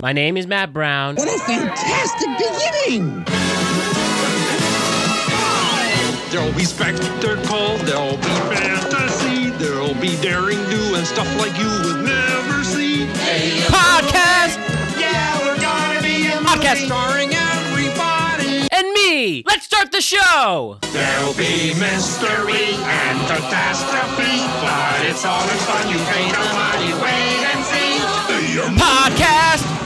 My name is Matt Brown. What a fantastic beginning! There'll be spectacle, there'll be fantasy, there'll be daring do and stuff like you would never see. Podcast Yeah, we're gonna be a Podcast. starring everybody. and me. Let's start the show. There'll be mystery and catastrophe, but it's all in fun. You pay the money, wait and see. The Podcast.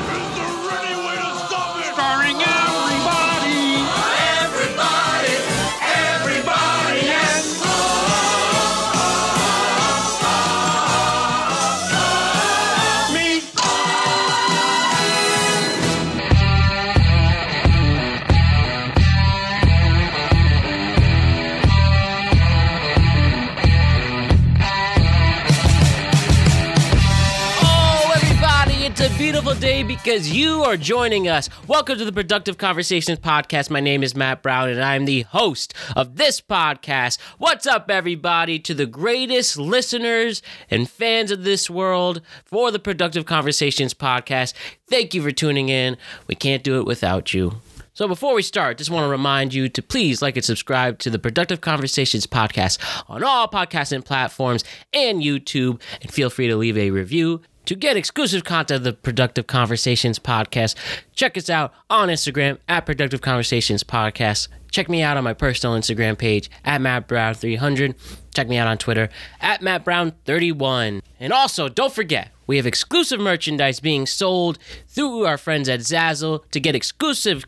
Day because you are joining us. Welcome to the Productive Conversations Podcast. My name is Matt Brown, and I'm the host of this podcast. What's up, everybody, to the greatest listeners and fans of this world for the Productive Conversations Podcast. Thank you for tuning in. We can't do it without you. So before we start, just want to remind you to please like and subscribe to the Productive Conversations podcast on all podcasting platforms and YouTube, and feel free to leave a review. To get exclusive content of the Productive Conversations podcast, check us out on Instagram at Productive Conversations Podcast. Check me out on my personal Instagram page at MattBrown300. Check me out on Twitter at MattBrown31. And also, don't forget, we have exclusive merchandise being sold through our friends at Zazzle to get exclusive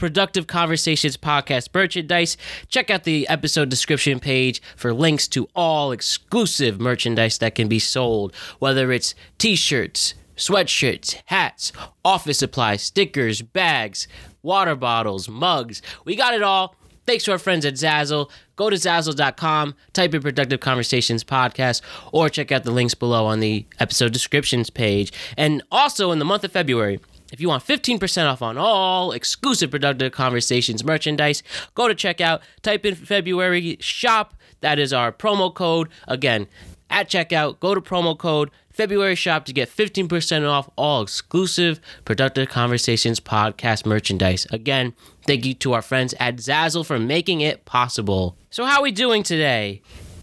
Productive Conversations podcast merchandise. Check out the episode description page for links to all exclusive merchandise that can be sold, whether it's t shirts, sweatshirts, hats, office supplies, stickers, bags, water bottles, mugs. We got it all. Thanks to our friends at Zazzle. Go to Zazzle.com, type in Productive Conversations Podcast, or check out the links below on the episode descriptions page. And also in the month of February, if you want 15% off on all exclusive Productive Conversations merchandise, go to checkout, type in February shop. That is our promo code. Again, at checkout, go to promo code February shop to get 15% off all exclusive Productive Conversations podcast merchandise. Again, thank you to our friends at Zazzle for making it possible. So, how are we doing today?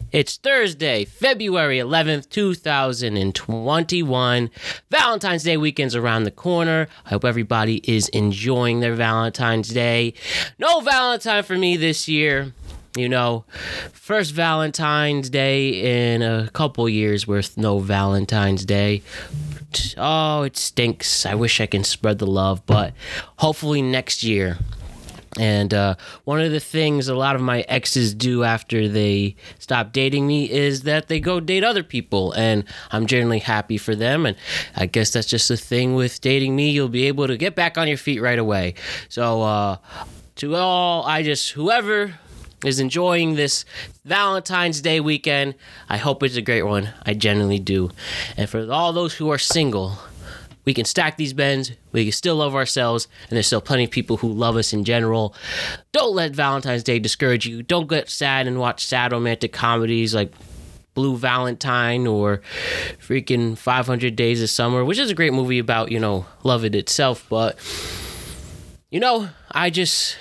It's Thursday, February 11th, 2021. Valentine's Day weekend's around the corner. I hope everybody is enjoying their Valentine's Day. No Valentine for me this year. You know, first Valentine's Day in a couple years worth no Valentine's Day. Oh, it stinks. I wish I can spread the love, but hopefully next year. And uh, one of the things a lot of my exes do after they stop dating me is that they go date other people. And I'm generally happy for them. And I guess that's just the thing with dating me. You'll be able to get back on your feet right away. So, uh, to all, I just, whoever is enjoying this Valentine's Day weekend, I hope it's a great one. I genuinely do. And for all those who are single, we can stack these bends. We can still love ourselves, and there's still plenty of people who love us in general. Don't let Valentine's Day discourage you. Don't get sad and watch sad romantic comedies like Blue Valentine or freaking 500 Days of Summer, which is a great movie about, you know, love it itself. But, you know, I just,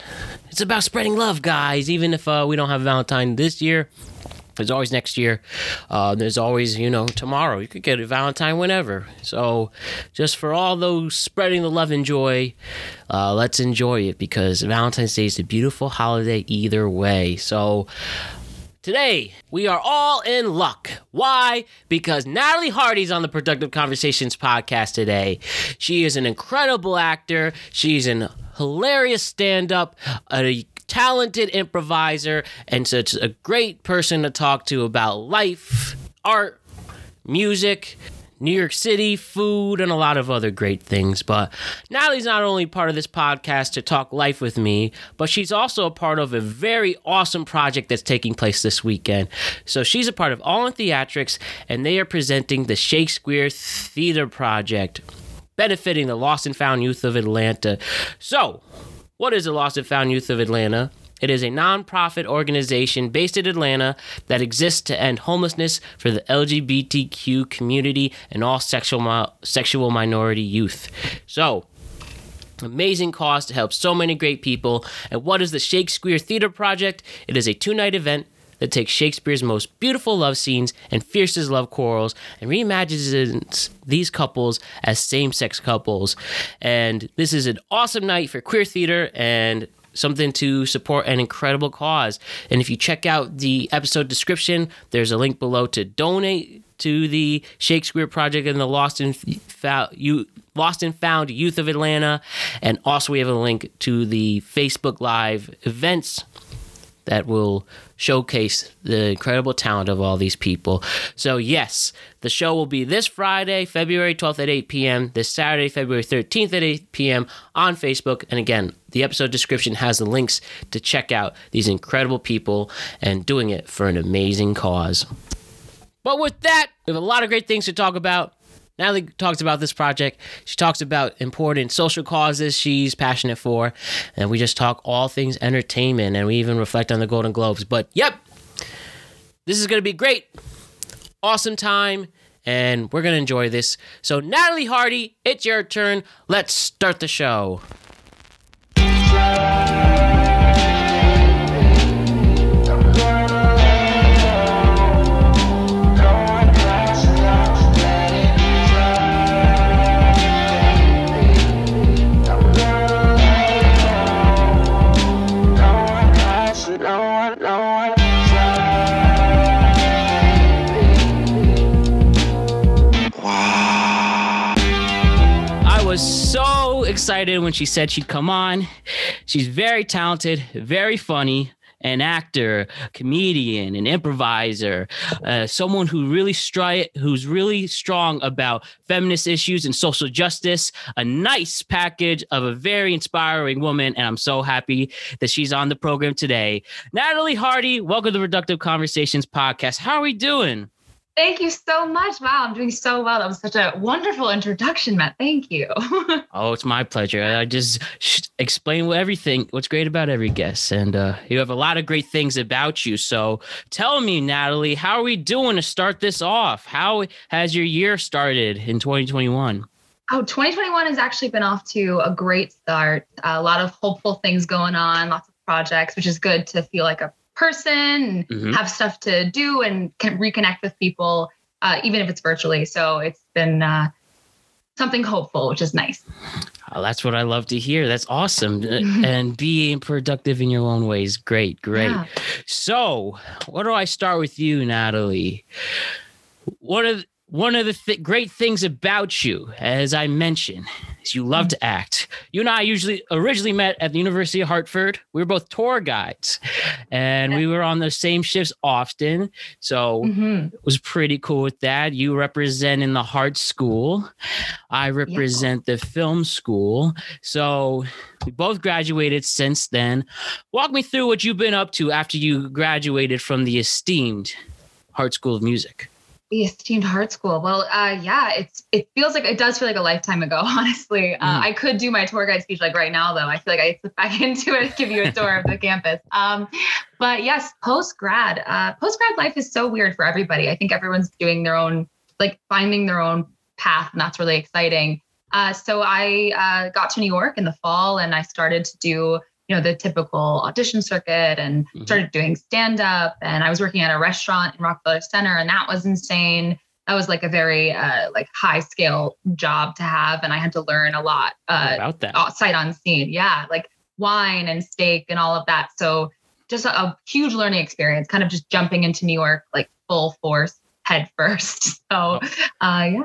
it's about spreading love, guys. Even if uh, we don't have Valentine this year, there's always next year. Uh, there's always, you know, tomorrow. You could get a Valentine whenever. So, just for all those spreading the love and joy, uh, let's enjoy it because Valentine's Day is a beautiful holiday either way. So, Today, we are all in luck. Why? Because Natalie Hardy's on the Productive Conversations podcast today. She is an incredible actor. She's an hilarious stand up, a talented improviser, and such a great person to talk to about life, art, music, New York City, food, and a lot of other great things. But Natalie's not only part of this podcast to talk life with me, but she's also a part of a very awesome project that's taking place this weekend. So she's a part of All in Theatrics, and they are presenting the Shakespeare Theater Project, benefiting the lost and found youth of Atlanta. So, what is the Lost and Found Youth of Atlanta? It is a nonprofit organization based in Atlanta that exists to end homelessness for the LGBTQ community and all sexual mi- sexual minority youth. So, amazing cause to help so many great people. And what is the Shakespeare Theater Project? It is a two-night event that takes Shakespeare's most beautiful love scenes and fiercest love quarrels and reimagines these couples as same-sex couples. And this is an awesome night for queer theater and something to support an incredible cause. And if you check out the episode description, there's a link below to donate to the Shakespeare Project and the Lost and Found you Lost and Found Youth of Atlanta, and also we have a link to the Facebook Live events that will showcase the incredible talent of all these people. So, yes, the show will be this Friday, February 12th at 8 p.m., this Saturday, February 13th at 8 p.m. on Facebook. And again, the episode description has the links to check out these incredible people and doing it for an amazing cause. But with that, we have a lot of great things to talk about. Natalie talks about this project. She talks about important social causes she's passionate for. And we just talk all things entertainment and we even reflect on the Golden Globes. But yep, this is going to be great. Awesome time. And we're going to enjoy this. So, Natalie Hardy, it's your turn. Let's start the show. Excited when she said she'd come on. She's very talented, very funny, an actor, comedian, an improviser, uh, someone who really stri- who's really strong about feminist issues and social justice. A nice package of a very inspiring woman, and I'm so happy that she's on the program today. Natalie Hardy, welcome to the Productive Conversations podcast. How are we doing? Thank you so much. Wow, I'm doing so well. That was such a wonderful introduction, Matt. Thank you. Oh, it's my pleasure. I just sh- explain everything, what's great about every guest, and uh, you have a lot of great things about you. So, tell me, Natalie, how are we doing to start this off? How has your year started in 2021? oh, 2021 has actually been off to a great start. a lot of hopeful things going on, lots of projects, which is good to feel like a person and Mhm. have stuff to do and can reconnect with people, uh, even if it's virtually. So it's been uh, something hopeful, which is nice. Oh, that's what I love to hear. That's awesome. And being productive in your own ways. Great, great. Yeah. So, what do I start with you, Natalie? One of one of the th- great things about you, as I mentioned, is you love to act. You and I usually originally met at the University of Hartford. We were both tour guides, and we were on the same shifts often. So Mhm. was pretty cool with that. You represent in the Hart School. I represent the film school. So we both graduated since then. Walk me through what you've been up to after you graduated from the esteemed Hart School of Music. The esteemed Hart school. Well, uh, yeah, it's it feels like it does feel like a lifetime ago. Honestly, uh, Mhm. I could do my tour guide speech like right now, though. I feel like I slip back into it, give you a tour of the campus. Um, but yes, post grad, uh, post grad life is so weird for everybody. I think everyone's doing their own, like finding their own path, and that's really exciting. Uh, so I uh, got to New York in the fall, and I started to do you know the typical audition circuit and Mhm. started doing stand up and i was working at a restaurant in rockefeller center and that was insane. That was like a very uh, like high scale job to have and i had to learn a lot uh, about that. sight on scene. Yeah like wine and steak and all of that. So just a, a huge learning experience kind of just jumping into new york like full force head first. So uh, yeah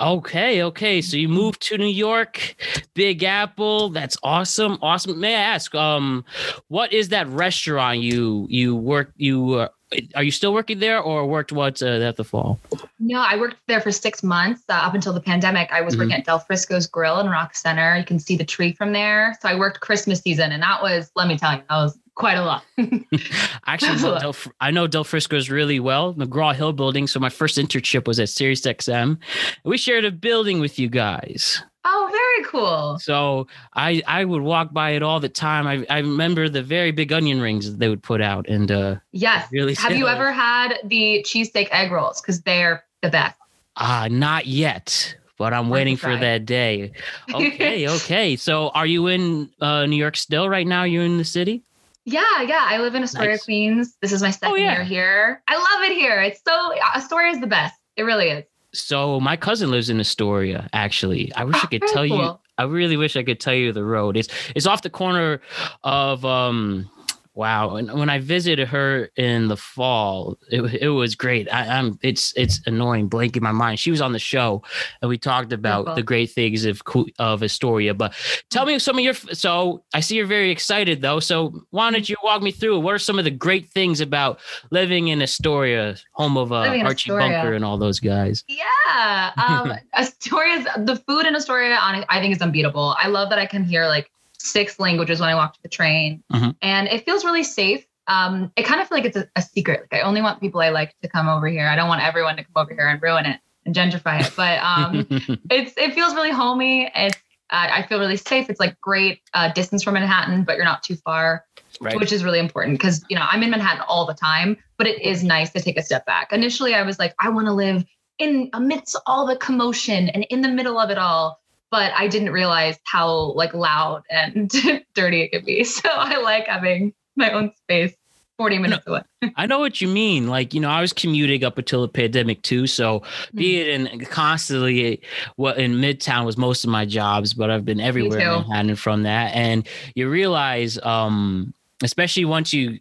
Okay, okay. So you moved to New York, Big Apple. That's awesome. Awesome. May I ask, um, what is that restaurant you you work you uh, are you still working there or worked what uh, at the fall? No, I worked there for six months uh, up until the pandemic. I was Mhm. working at Del Frisco's Grill in Rock Center. You can see the tree from there. So I worked Christmas season, and that was, let me tell you, that was quite a lot. Actually know Del, I know Del Frisco's really well, McGraw Hill Building. So my first internship was at Sirius XM. We shared a building with you guys. oh, very cool. So I I would walk by it all the time. I I remember the very big onion rings that they would put out, and uh, Yes. Really Have you ever had the cheesesteak egg rolls? Because they're the best. ah, not yet, but I'm waiting for that day. Okay, okay. So are you in uh, New York still right now? You're in the city. Yeah, yeah. I live in Astoria, Nice. Oh, Queens. This is my second yeah. year here. I love it here. It's so Astoria is the best. It really is. So my cousin lives in Astoria. Actually, I wish I Oh, could very tell you. I really wish I could tell you the road. It's it's off the corner of um. Wow, and when I visited her in the fall, it, it was great. I, I'm it's it's annoying, blanking my mind. She was on the show, and we talked about Beautiful. the great things of of Astoria. But tell me some of your. So I see you're very excited though. So why don't you walk me through? What are some of the great things about living in Astoria, home of uh, Archie Astoria. Bunker and all those guys? Yeah. Um, Astoria's the food in Astoria, on I think is unbeatable. I love that I can hear like six languages when I walk to the train, Mhm. and it feels really safe. Um, I kind of feel like it's a, a secret. Like I only want people I like to come over here. I don't want everyone to come over here and ruin it and gentrify it. But um, it's it feels really homey. It's uh, I feel really safe. It's like great uh, distance from Manhattan, but you're not too far right. which is really important because you know I'm in Manhattan all the time, but it is nice to take a step back. Initially, I was like, I want to live in amidst all the commotion and in the middle of it all, but I didn't realize how like loud and dirty it could be. So I like having my own space, 40 minutes away. I know what you mean. Like, you know, I was commuting up until the pandemic too. So Hmm. being in constantly what in Midtown was most of my jobs, but I've been everywhere in. Manhattan from that. And you realize, um, especially once you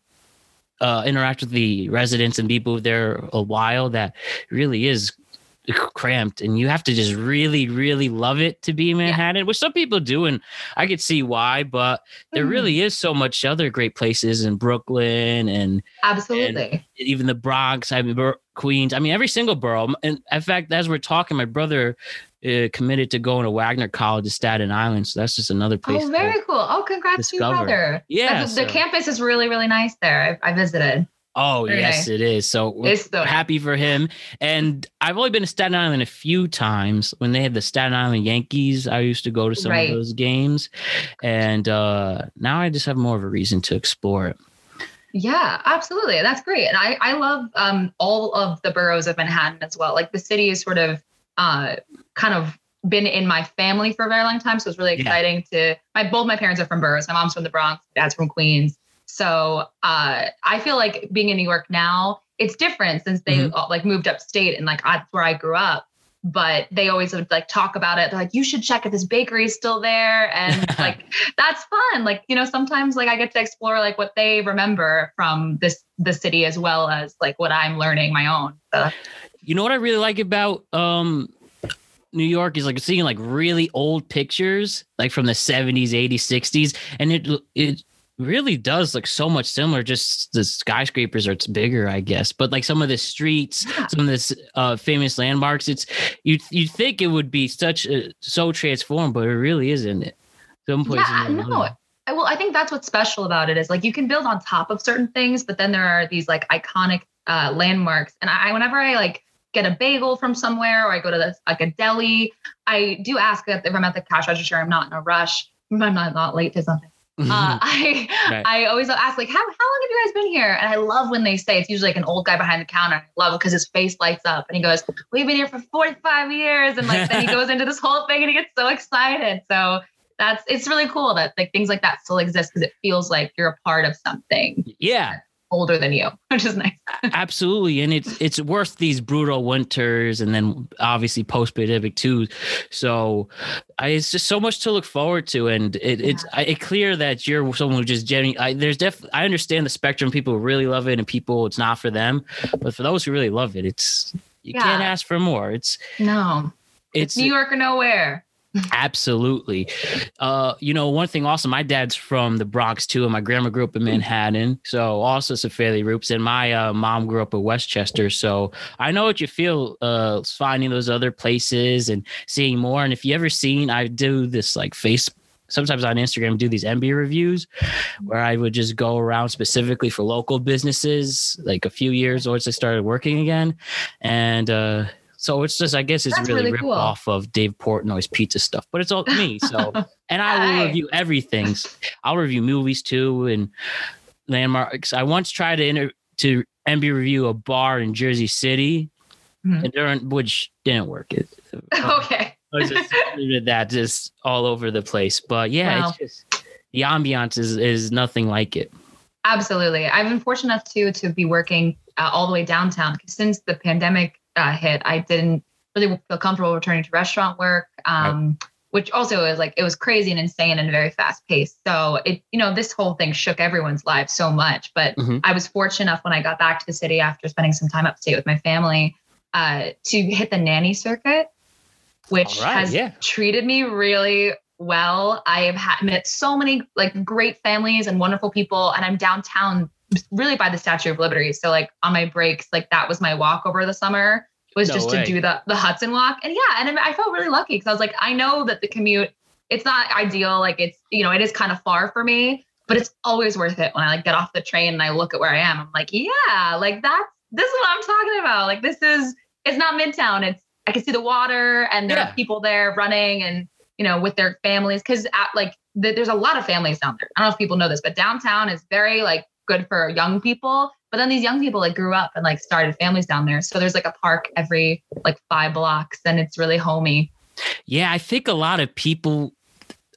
uh, interact with the residents and people there a while, that really is cramped and you have to just really really love it to be in manhattan which some people do and i could see why but there Mhm. really is so much other great places in brooklyn and Absolutely. even the Bronx, I mean, Queens. I mean, every single borough. And in fact, as we're talking, my brother uh, committed to going to Wagner College in Staten Island. So that's just another place. Oh, very cool. Oh, congrats to your brother. Yeah. The, the campus is really, really nice there. I, I visited. Oh, very yes, it is. So we're It's so nice. happy for him. And I've only been to Staten Island a few times. When they had the Staten Island Yankees, I used to go to some Right. of those games. And uh, now I just have more of a reason to explore it. Yeah, absolutely. That's great. And I, I love um, all of the boroughs of Manhattan as well. Like the city is sort of uh, kind of been in my family for a very long time. So it's really Yeah. exciting to my both my parents are from boroughs. My mom's from the Bronx, dad's from Queens. So uh, I feel like being in New York now, it's different since they Mhm. uh, like moved upstate and like that's where I grew up. But they always would like talk about it. They're like, you should check if this bakery is still there. And like that's fun. Like, you know, sometimes like I get to explore like what they remember from this the city as well as like what I'm learning my own. So, You know what I really like about um New York is like seeing like really old pictures like from the 70s, 80s, 60s and it it really does look so much similar just the skyscrapers are it's bigger I guess but like some of the streets Yeah. some of this uh famous landmarks it's you you think it would be such a, so transformed but it really isn't it some places yeah, no. well, I think that's what's special about it is like you can build on top of certain things, but then there are these like iconic uh, landmarks. And I, whenever I like get a bagel from somewhere or I go to this, like a deli, I do ask if I'm at the cash register. I'm not in a rush. I'm not, not late to something. Uh, I Right. I always ask like how how long have you guys been here? And I love when they say it's usually like an old guy behind the counter. I love it because his face lights up and he goes, "We've been here for 45 years," and like then he goes into this whole thing and he gets so excited. So that's it's really cool that like things like that still exist because it feels like you're a part of something yeah older than you, which is nice. absolutely. And it's it's worth these brutal winters and then obviously post pandemic too. So I, it's just so much to look forward to. And it, it's I, it clear that you're someone who just genuinely I, there's def i understand the spectrum. People really love it and people it's not for them. But for those who really love it it's you can't ask for more. It's No, it's New York or nowhere. Absolutely. Uh, you know, one thing also, my dad's from the Bronx too, and my grandma grew up in Manhattan. So also some fairly roots. And my uh, mom grew up in Westchester. So I know what you feel uh finding those other places and seeing more. And if you ever seen, I do this like face sometimes on Instagram do these MB reviews where I would just go around specifically for local businesses like a few years once I started working again. And uh So it's just, I guess it's That's really, really rip cool. off of Dave Portnoy's pizza stuff, but it's all me. So, and I will review everything. I'll review movies too and landmarks. I once tried to inter- to MB review a bar in Jersey City, Mhm. and during which didn't work. It, okay. I was just did that just all over the place. But yeah, Wow. it's just the ambiance is is nothing like it. Absolutely. I've been fortunate enough too to be working uh, all the way downtown Since the pandemic uh, hit, I didn't really feel comfortable returning to restaurant work, um, which also is like it was crazy and insane and very fast paced. So it, you know, this whole thing shook everyone's lives so much. But Mhm. I was fortunate enough when I got back to the city after spending some time upstate with my family uh, to hit the nanny circuit, which right, has yeah. treated me really well. I have had, met so many like great families and wonderful people, and I'm downtown, really by the Statue of Liberty. So like on my breaks, like that was my walk over the summer was No just way. to do the the Hudson Walk, and yeah, and I felt really lucky because I was like, I know that the commute, it's not ideal, like it's you know it is kind of far for me, but it's always worth it when I like get off the train and I look at where I am. I'm like, yeah, like that's this is what I'm talking about. Like this is it's not Midtown. It's I can see the water and there Yeah. are people there running and you know with their families because like th- there's a lot of families down there. I don't know if people know this, but downtown is very like good for young people. But then these young people like grew up and like started families down there. So there's like a park every like five blocks and it's really homey. Yeah, I think a lot of people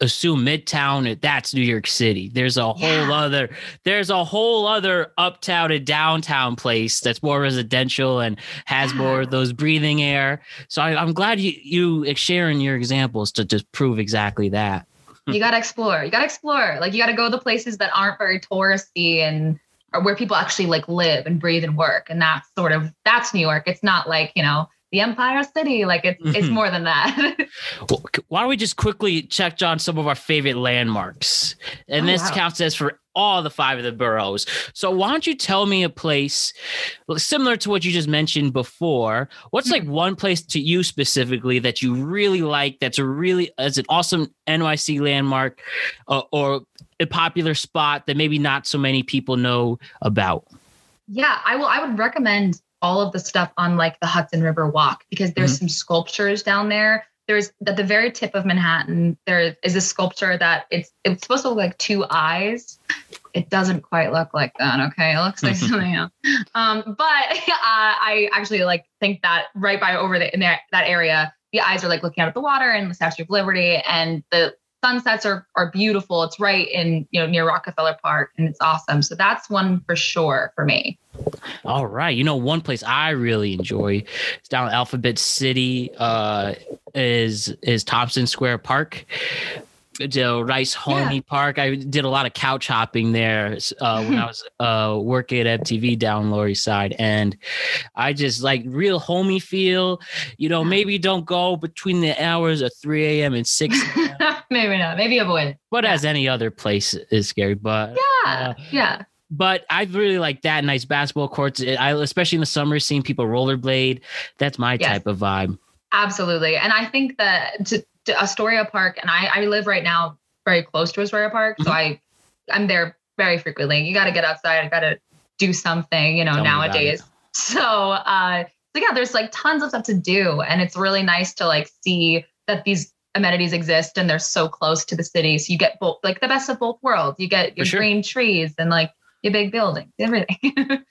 assume Midtown eh, that's New York City. There's a whole Yeah. other there's a whole other uptown and downtown place that's more residential and has more of those breathing air. So I, I'm glad you you sharing your examples to just prove exactly that. You got to explore. You got to explore. Like you got to go to places that aren't very touristy and or where people actually like live and breathe and work. And that's sort of that's New York. It's not like you know the Empire City. Like it's it's Mhm. more than that. Well, why don't we just quickly check on some of our favorite landmarks? And Oh, this wow. counts as for all the five of the boroughs. So why don't you tell me a place similar to what you just mentioned before? What's like one place to you specifically that you really like? That's a really as an awesome NYC landmark, uh, or a popular spot that maybe not so many people know about. Yeah, I will. I would recommend all of the stuff on like the Hudson River Walk because there's Mm-hmm. some sculptures down there. There's at the very tip of Manhattan. There is a sculpture that it's it's supposed to look like two eyes. It doesn't quite look like that. Okay, it looks like something else. Um, but uh, I actually like think that right by over the in that that area, the eyes are like looking out at the water and the Statue of Liberty, and the sunsets are are beautiful. It's right in you know near Rockefeller Park, and it's awesome. So that's one for sure for me. All right. You know, one place I really enjoy is down Alphabet City, uh, is is Tompkins Square Park. The Rice Homey Park. I did a lot of couch hopping there uh, when I was uh, working at MTV down Lower East Side, and I just like real homey feel. You know, maybe don't go between the hours of 3 a.m. and 6, Maybe not. Maybe avoid it. but as any other place is scary. But Yeah. yeah. but I really like that nice basketball courts. I especially in the summer seeing people rollerblade. That's my Yes. type of vibe. Absolutely. And I think that to Astoria Park, and I, I live right now very close to Astoria Park. So I I'm there very frequently. You gotta get outside, I gotta do something, you know, Tell nowadays. So uh so yeah, there's like tons of stuff to do. And it's really nice to like see that these amenities exist and they're so close to the city. So you get both like the best of both worlds. You get your sure. green trees and like your big buildings, everything.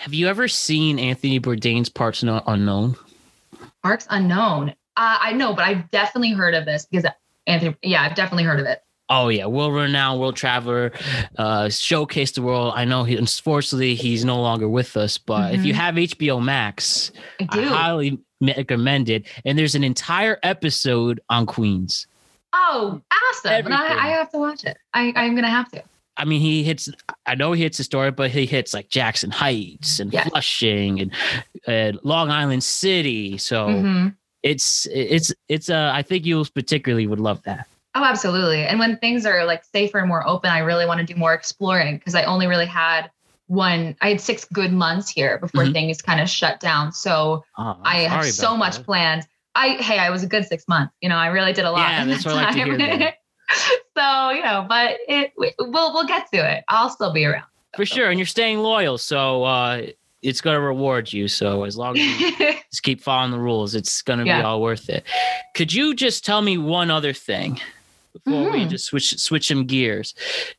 Have you ever seen Anthony Bourdain's Parts Unknown? Parts unknown. Uh, I know, but I've definitely heard of this because Anthony. Yeah, I've definitely heard of it. Oh yeah, world renowned world traveler, uh, showcased the world. I know he unfortunately he's no longer with us, but if you Mhm. have HBO Max, I I highly recommend it. And there's an entire episode on Queens. oh, awesome! And I, I have to watch it. I, I'm gonna have to. I mean, he hits. I know he hits Astoria, but he hits like Jackson Heights and. Flushing and uh, Long Island City. So Mhm. It's it's it's. Uh, I think you particularly would love that. Oh, absolutely. And when things are like safer and more open, I really want to do more exploring because I only really had one. I had six good months here before Mhm. things kind of shut down. So Oh, I'm have so much that. planned. I hey, I was a good six months. You know, I really did a lot. Yeah, that's that what I like to hear, so you know, but it we- we'll we'll get to it. I'll still be around. for sure, and you're staying loyal. So uh, it's gonna reward you. So as long as you just keep following the rules, it's gonna be all worth it. Could you just tell me one other thing before we Mhm. just switch switch some gears?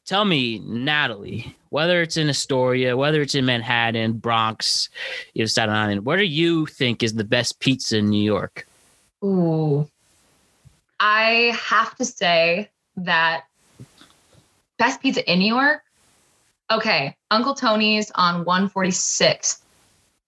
Tell me, Natalie, whether it's in Astoria, whether it's in Manhattan, Bronx, you know, Staten Island, what do you think is the best pizza in New York? Ooh. I have to say that best pizza in New York. Okay, Uncle Tony's on 146th.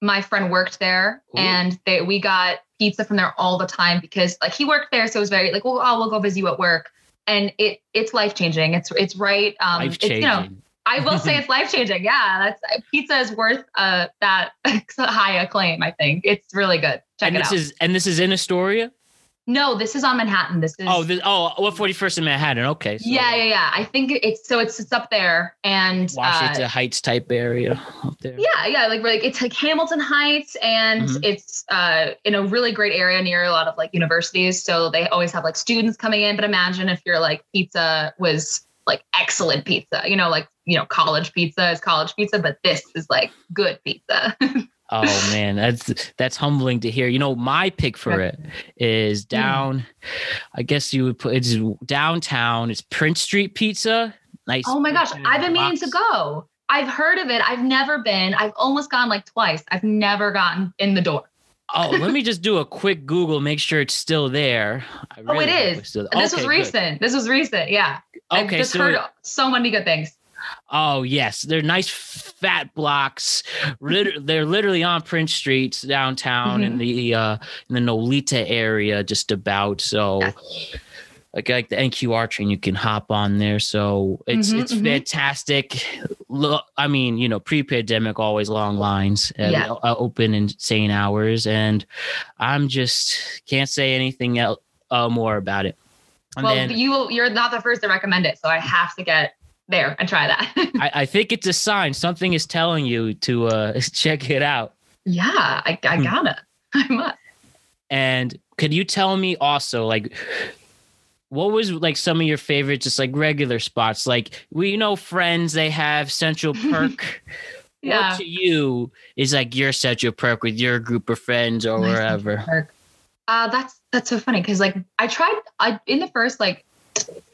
My friend worked there, Ooh. and they we got pizza from there all the time because like he worked there, so it was very like, well, oh, we'll go visit you at work, and it it's life changing. It's it's right. Um, Life it's, you know. I will say it's life changing. Yeah, that's pizza is worth uh that high acclaim. I think it's really good. Check and it this out. is and this is in Astoria. No, this is on Manhattan. This is Oh, this, oh, what forty first in Manhattan? Okay, so yeah, yeah, yeah. I think it's so it's it's up there and Washington uh, Heights type area up there. yeah, yeah, like like it's like Hamilton Heights and Mhm. it's uh in a really great area near a lot of like universities. So they always have like students coming in. But imagine if your like pizza was like excellent pizza, you know, like you know, college pizza is college pizza, but this is like good pizza. Oh man, that's that's humbling to hear. You know, my pick for it is down. I guess you would put it's downtown. It's Prince Street Pizza. Nice. oh my gosh, I've been meaning to go. I've heard of it. I've never been. I've almost gone like twice. I've never gotten in the door. Oh, let me just do a quick Google, make sure it's still there. I Oh, it really is. it's still- And this was Okay, good. recent. This was recent. Yeah. Okay, I've just so heard so many good things. Oh yes, they're nice fat blocks. They're literally on Prince Street downtown in Mhm. the uh in the Nolita area, just about. So, like like the NQR train, you can hop on there. So it's Mhm, it's mhm. fantastic. Look, I mean, you know, pre-pandemic, always long lines, uh, Yeah. uh, open insane hours, and I'm just can't say anything else uh, more about it. And well, then- you you're not the first to recommend it, so I have to get there and try that. I, I think it's a sign. Something is telling you to uh, check it out. yeah, I, I Hmm. gotta. I must. And could you tell me also, like, what was like some of your favorite, just like regular spots? Like, we know friends, they have Central Perk. Yeah. What to you is like your Central Perk with your group of friends or My wherever? Uh, that's that's so funny because like I tried I in the first like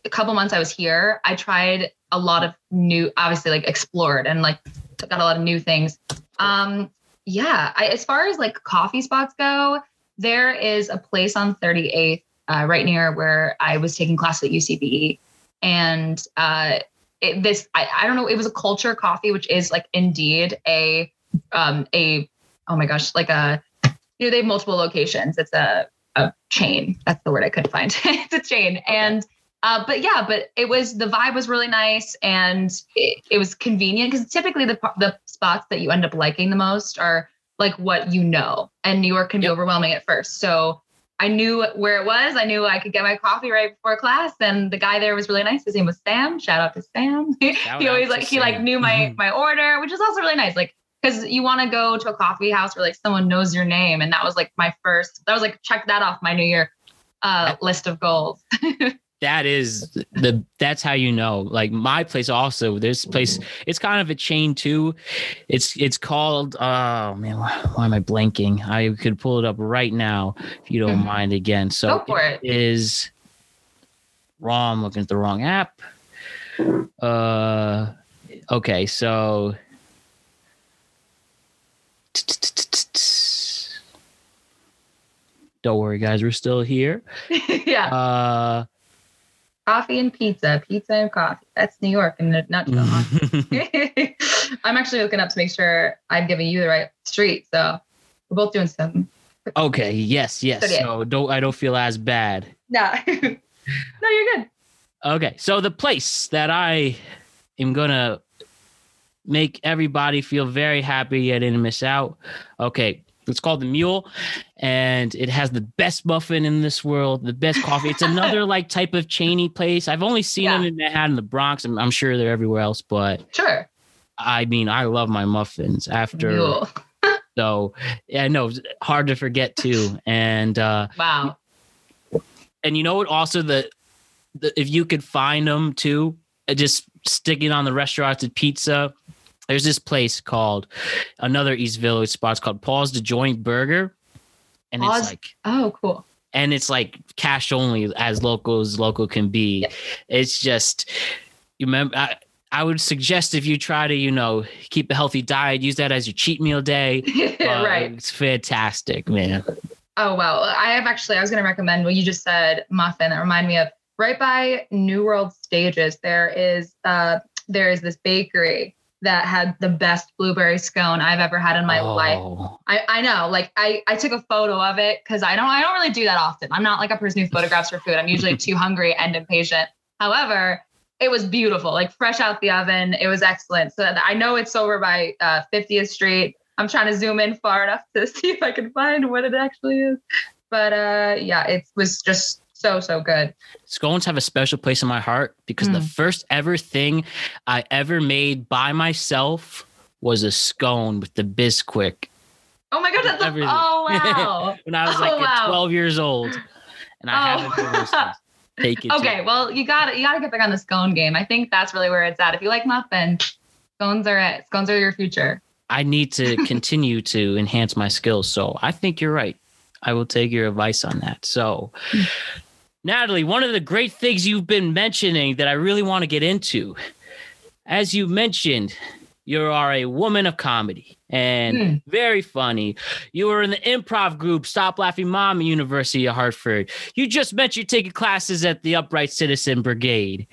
a couple months I was here, I tried a lot of new, obviously like explored and like got a lot of new things. Um, yeah, I, as far as like coffee spots go, there is a place on 38th, uh, right near where I was taking class at UCBE, and uh, it, this I, I don't know, it was a culture coffee, which is like indeed a um a oh my gosh, like a you know they have multiple locations. It's a a chain. That's the word I couldn't find. it's a chain, and uh, but yeah, but it was the vibe was really nice and it, it was convenient because typically the the spots that you end up liking the most are like what you know, and New York can be Yep. overwhelming at first. So I knew where it was. I knew I could get my coffee right before class, and the guy there was really nice. His name was Sam. Shout out to Sam. He always like he like knew my Mhm. my order, which is also really nice. Like because you want to go to a coffee house where like someone knows your name, and that was like my first. That was like check that off my New Year uh, list of goals. that is the that's how you know. Like my place also this place it's kind of a chain too. It's it's called oh man why, why am i blanking? I could pull it up right now if you don't Mhm. mind again. So Go for it. is wrong I'm looking at the wrong app. Uh okay so. Don't worry guys we're still here. Yeah, uh coffee and pizza, pizza and coffee. That's New York in a nutshell. I'm actually looking up to make sure I'm giving you the right street. So we're both doing something. Okay. Yes. Yes. So, yeah. So don't I don't feel as bad. No, no, you're good. Okay. So the place that I am gonna make everybody feel very happy I didn't miss out. Okay. It's called the Mule, and it has the best muffin in this world, the best coffee. It's another like type of chainy place. I've only seen Yeah. them in Manhattan, the Bronx. I'm, I'm sure they're everywhere else, but Sure. I mean, I love my muffins. After Mule. so, yeah, no, hard to forget too. And uh, Wow. and you know what? Also, the, the if you could find them too, uh, just sticking on the restaurants at pizza, there's this place called another East Village spot. It's called Paul's the Joint Burger, and Paul's- it's like Oh, cool. and it's like cash only as local as local can be. Yeah. It's just you remember. I, I would suggest if you try to, you know, keep a healthy diet, use that as your cheat meal day. Uh, right. It's fantastic, man. Oh wow. I have actually I was gonna recommend what you just said, muffin. That reminded me of right by New World Stages, there is uh there is this bakery that had the best blueberry scone I've ever had in my life. Oh, I, I know, like I, I took a photo of it because I don't I don't really do that often. I'm not like a person who photographs for food. I'm usually too hungry and impatient. However, it was beautiful, like fresh out the oven. It was excellent. So I know it's over by uh, 50th Street. I'm trying to zoom in far enough to see if I can find what it actually is. But uh, yeah, it was just so so good. Scones have a special place in my heart because the Mm. first ever thing I ever made by myself was a scone with the Bisquick Oh my god, that's a, oh wow. when I was Oh, like wow. 12 years old. And I Oh. haven't. Take it. okay, well you got to you got to get back on the scone game. I think that's really where it's at. If you like muffin, scones are it. Scones are your future. I need to continue to enhance my skills. So I think you're right. I will take your advice on that. So, Natalie, one of the great things you've been mentioning that I really want to get into, as you mentioned, you are a woman of comedy and Hmm. very funny. You were in the improv group Stop Laughing Mom at University of Hartford. You just mentioned you're taking classes at the Upright Citizen Brigade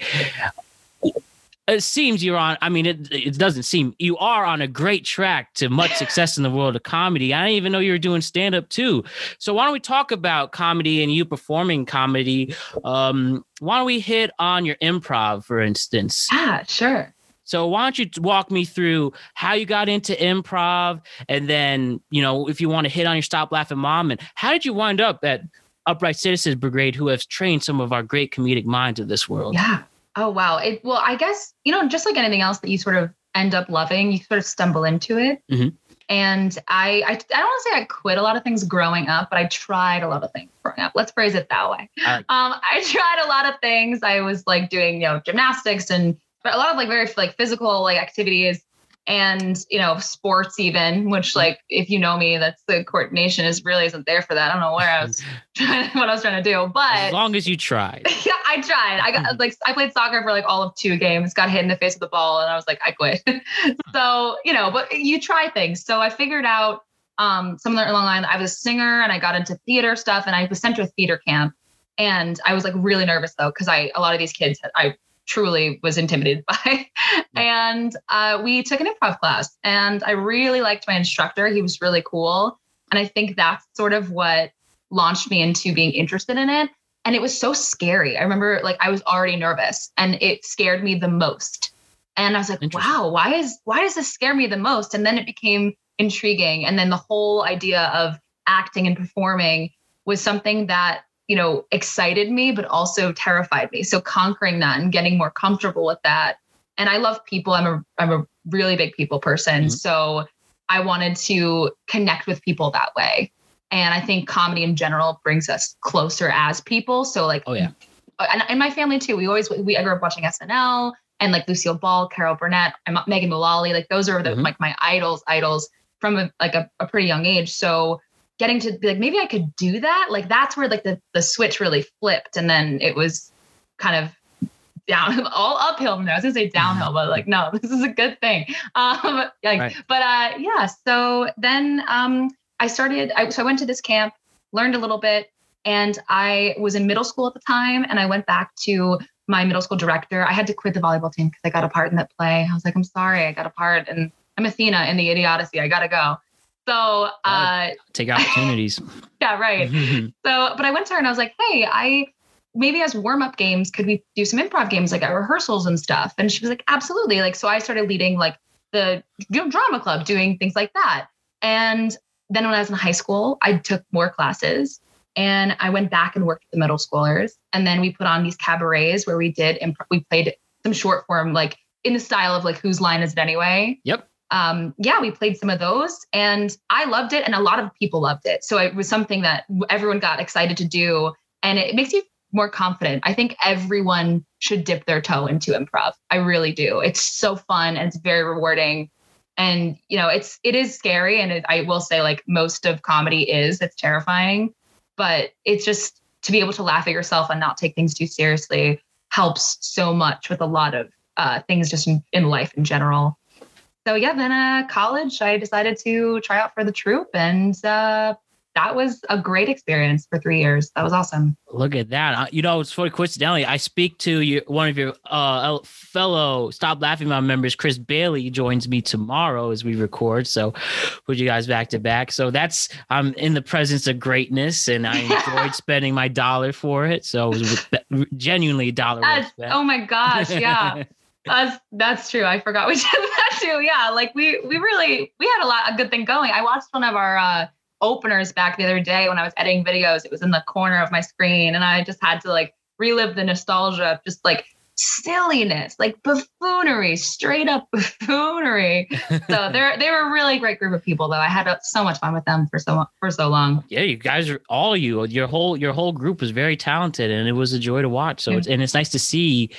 it seems you're on i mean it, it doesn't seem you are on a great track to much success in the world of comedy. I didn't even know you were doing stand up too. So why don't we talk about comedy and you performing comedy? Um why don't we hit on your improv for instance? Yeah, sure. so why don't you walk me through how you got into improv and then you know if you want to hit on your stop laughing mom and how did you wind up at upright citizens brigade who has trained some of our great comedic minds of this world? Yeah. Oh wow. It well, I guess you know, just like anything else that you sort of end up loving, you sort of stumble into it. Mhm. And I, I, I don't want to say I quit a lot of things growing up, but I tried a lot of things growing up. Let's phrase it that way. I um, I tried a lot of things. I was like doing, you know, gymnastics and but a lot of like very like physical like activities and you know sports even which like if you know me that's the coordination is really isn't there for that i don't know where i was trying what i was trying to do but as long as you tried yeah, I tried. I got like I played soccer for like all of two games, got hit in the face with the ball, and I was like, I quit. so, you know, but you try things. So I figured out um somewhere along the line, I was a singer and I got into theater stuff and I was sent to a theater camp. And I was like really nervous though, because I a lot of these kids had I truly was intimidated by. and uh, we took an improv class and I really liked my instructor. He was really cool. And I think that's sort of what launched me into being interested in it and it was so scary. I remember like I was already nervous and it scared me the most. And I was like, wow, why is why does this scare me the most? And then it became intriguing. And then the whole idea of acting and performing was something that, you know, excited me, but also terrified me. So conquering that and getting more comfortable with that. And I love people. I'm a I'm a really big people person. Mhm. So I wanted to connect with people that way. And I think comedy in general brings us closer as people. So like, Oh, yeah. and in my family too, we always we I grew up watching SNL and like Lucille Ball, Carol Burnett, and Megan Mullally. Like those are the Mhm. like my idols, idols from a, like a, a pretty young age. So getting to be like maybe I could do that. Like that's where like the the switch really flipped, and then it was kind of down all uphill. I was gonna say downhill, but like no, this is a good thing. Um, like, Right. but uh, yeah. So then um, I started. I, so I went to this camp, learned a little bit, and I was in middle school at the time, and I went back to my middle school director. I had to quit the volleyball team because I got a part in that play. I was like, I'm sorry, I got a part, and I'm Athena in the Odyssey. I gotta go. So uh, Take opportunities. yeah, right. So, but I went to her and I was like, hey, I maybe as warm up games, could we do some improv games like at rehearsals and stuff? And she was like, absolutely. Like, so I started leading like the drama club, doing things like that. And then when I was in high school, I took more classes and I went back and worked with the middle schoolers. And then we put on these cabarets where we did, imp- we played some short form, like in the style of like, whose line is it anyway? Yep. Um, yeah, we played some of those and I loved it and a lot of people loved it. So it was something that everyone got excited to do and it makes you more confident. I think everyone should dip their toe into improv. I really do. It's so fun and it's very rewarding. And you know, it's it is scary, and it, I will say, like most of comedy is, it's terrifying, but it's just to be able to laugh at yourself and not take things too seriously helps so much with a lot of uh, things just in, in life in general. So yeah, then uh, college, I decided to try out for the troupe, and uh, that was a great experience for three years. That was awesome. Look at that. Uh, You know, it's funny coincidentally. I speak to your, one of your uh, fellow Stop Laughing Mom members, Chris Bailey, joins me tomorrow as we record. So put you guys back to back. So that's I'm in the presence of greatness, and I enjoyed spending my dollar for it. So it was genuinely a dollar. well That's, spent. oh my gosh, yeah. That's that's true. I forgot we did that too. Yeah, like we we really we had a lot a good thing going. I watched one of our uh openers back the other day when I was editing videos. It was in the corner of my screen, and I just had to like relive the nostalgia of just like silliness, like buffoonery, straight up buffoonery. so they're they were a really great group of people though. I had so much fun with them for so for so long. yeah, you guys are all you. Your whole your whole group was very talented, and it was a joy to watch. So it's and it's nice to see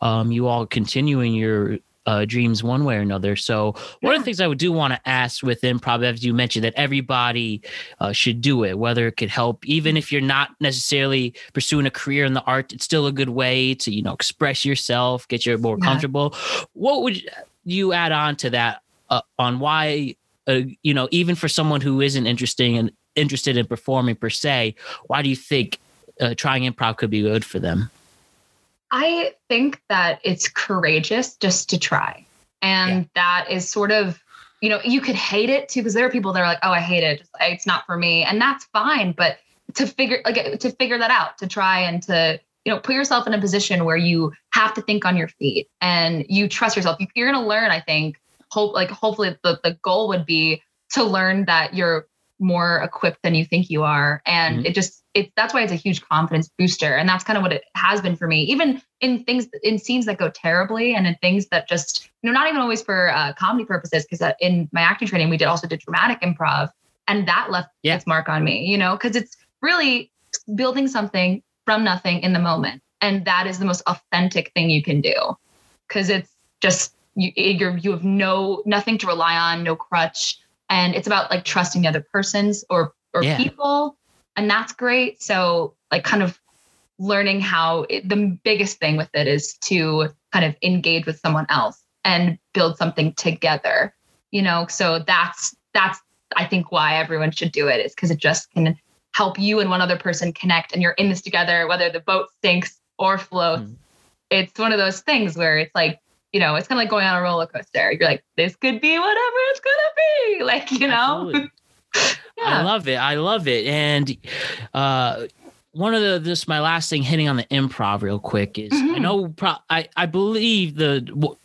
um, you all continuing your uh, dreams one way or another. So one of the things I would do want to ask with improv, as you mentioned, that everybody uh, should do it, whether it could help, even if you're not necessarily pursuing a career in the art, it's still a good way to you know express yourself, get you more Yeah. comfortable. What would you add on to that uh, on why? Uh, you know, even for someone who isn't interesting and interested in performing per se, why do you think uh, trying improv could be good for them? I think that it's courageous just to try. And that is sort of, you know, you could hate it too, because there are people that are like, oh, I hate it. Just, it's not for me. And that's fine. But to figure like to figure that out, to try and to, you know, put yourself in a position where you have to think on your feet and you trust yourself. You- You're gonna learn, I think, hope like hopefully the, the goal would be to learn that you're more equipped than you think you are. And Mhm. it just it that's why it's a huge confidence booster. And that's kind of what it has been for me. Even in things in scenes that go terribly and in things that just you know not even always for uh, comedy purposes because in my acting training we did also did dramatic improv and that left Yeah. its mark on me you know because it's really building something from nothing in the moment and that is the most authentic thing you can do because it's just you you're you have no nothing to rely on no crutch and it's about like trusting the other persons or or Yeah. people and that's great. So like kind of learning how it, the biggest thing with it is to kind of engage with someone else and build something together you know? So that's that's i think why everyone should do it is because it just can help you and one other person connect and you're in this together whether the boat sinks or floats. Mhm. it's one of those things where it's like you know it's kind of like going on a roller coaster. You're like this could be whatever it's gonna be like you know? Absolutely. I love it. I love it. And uh one of the this my last thing hitting on the improv real quick is I Mhm. know pro, I I believe the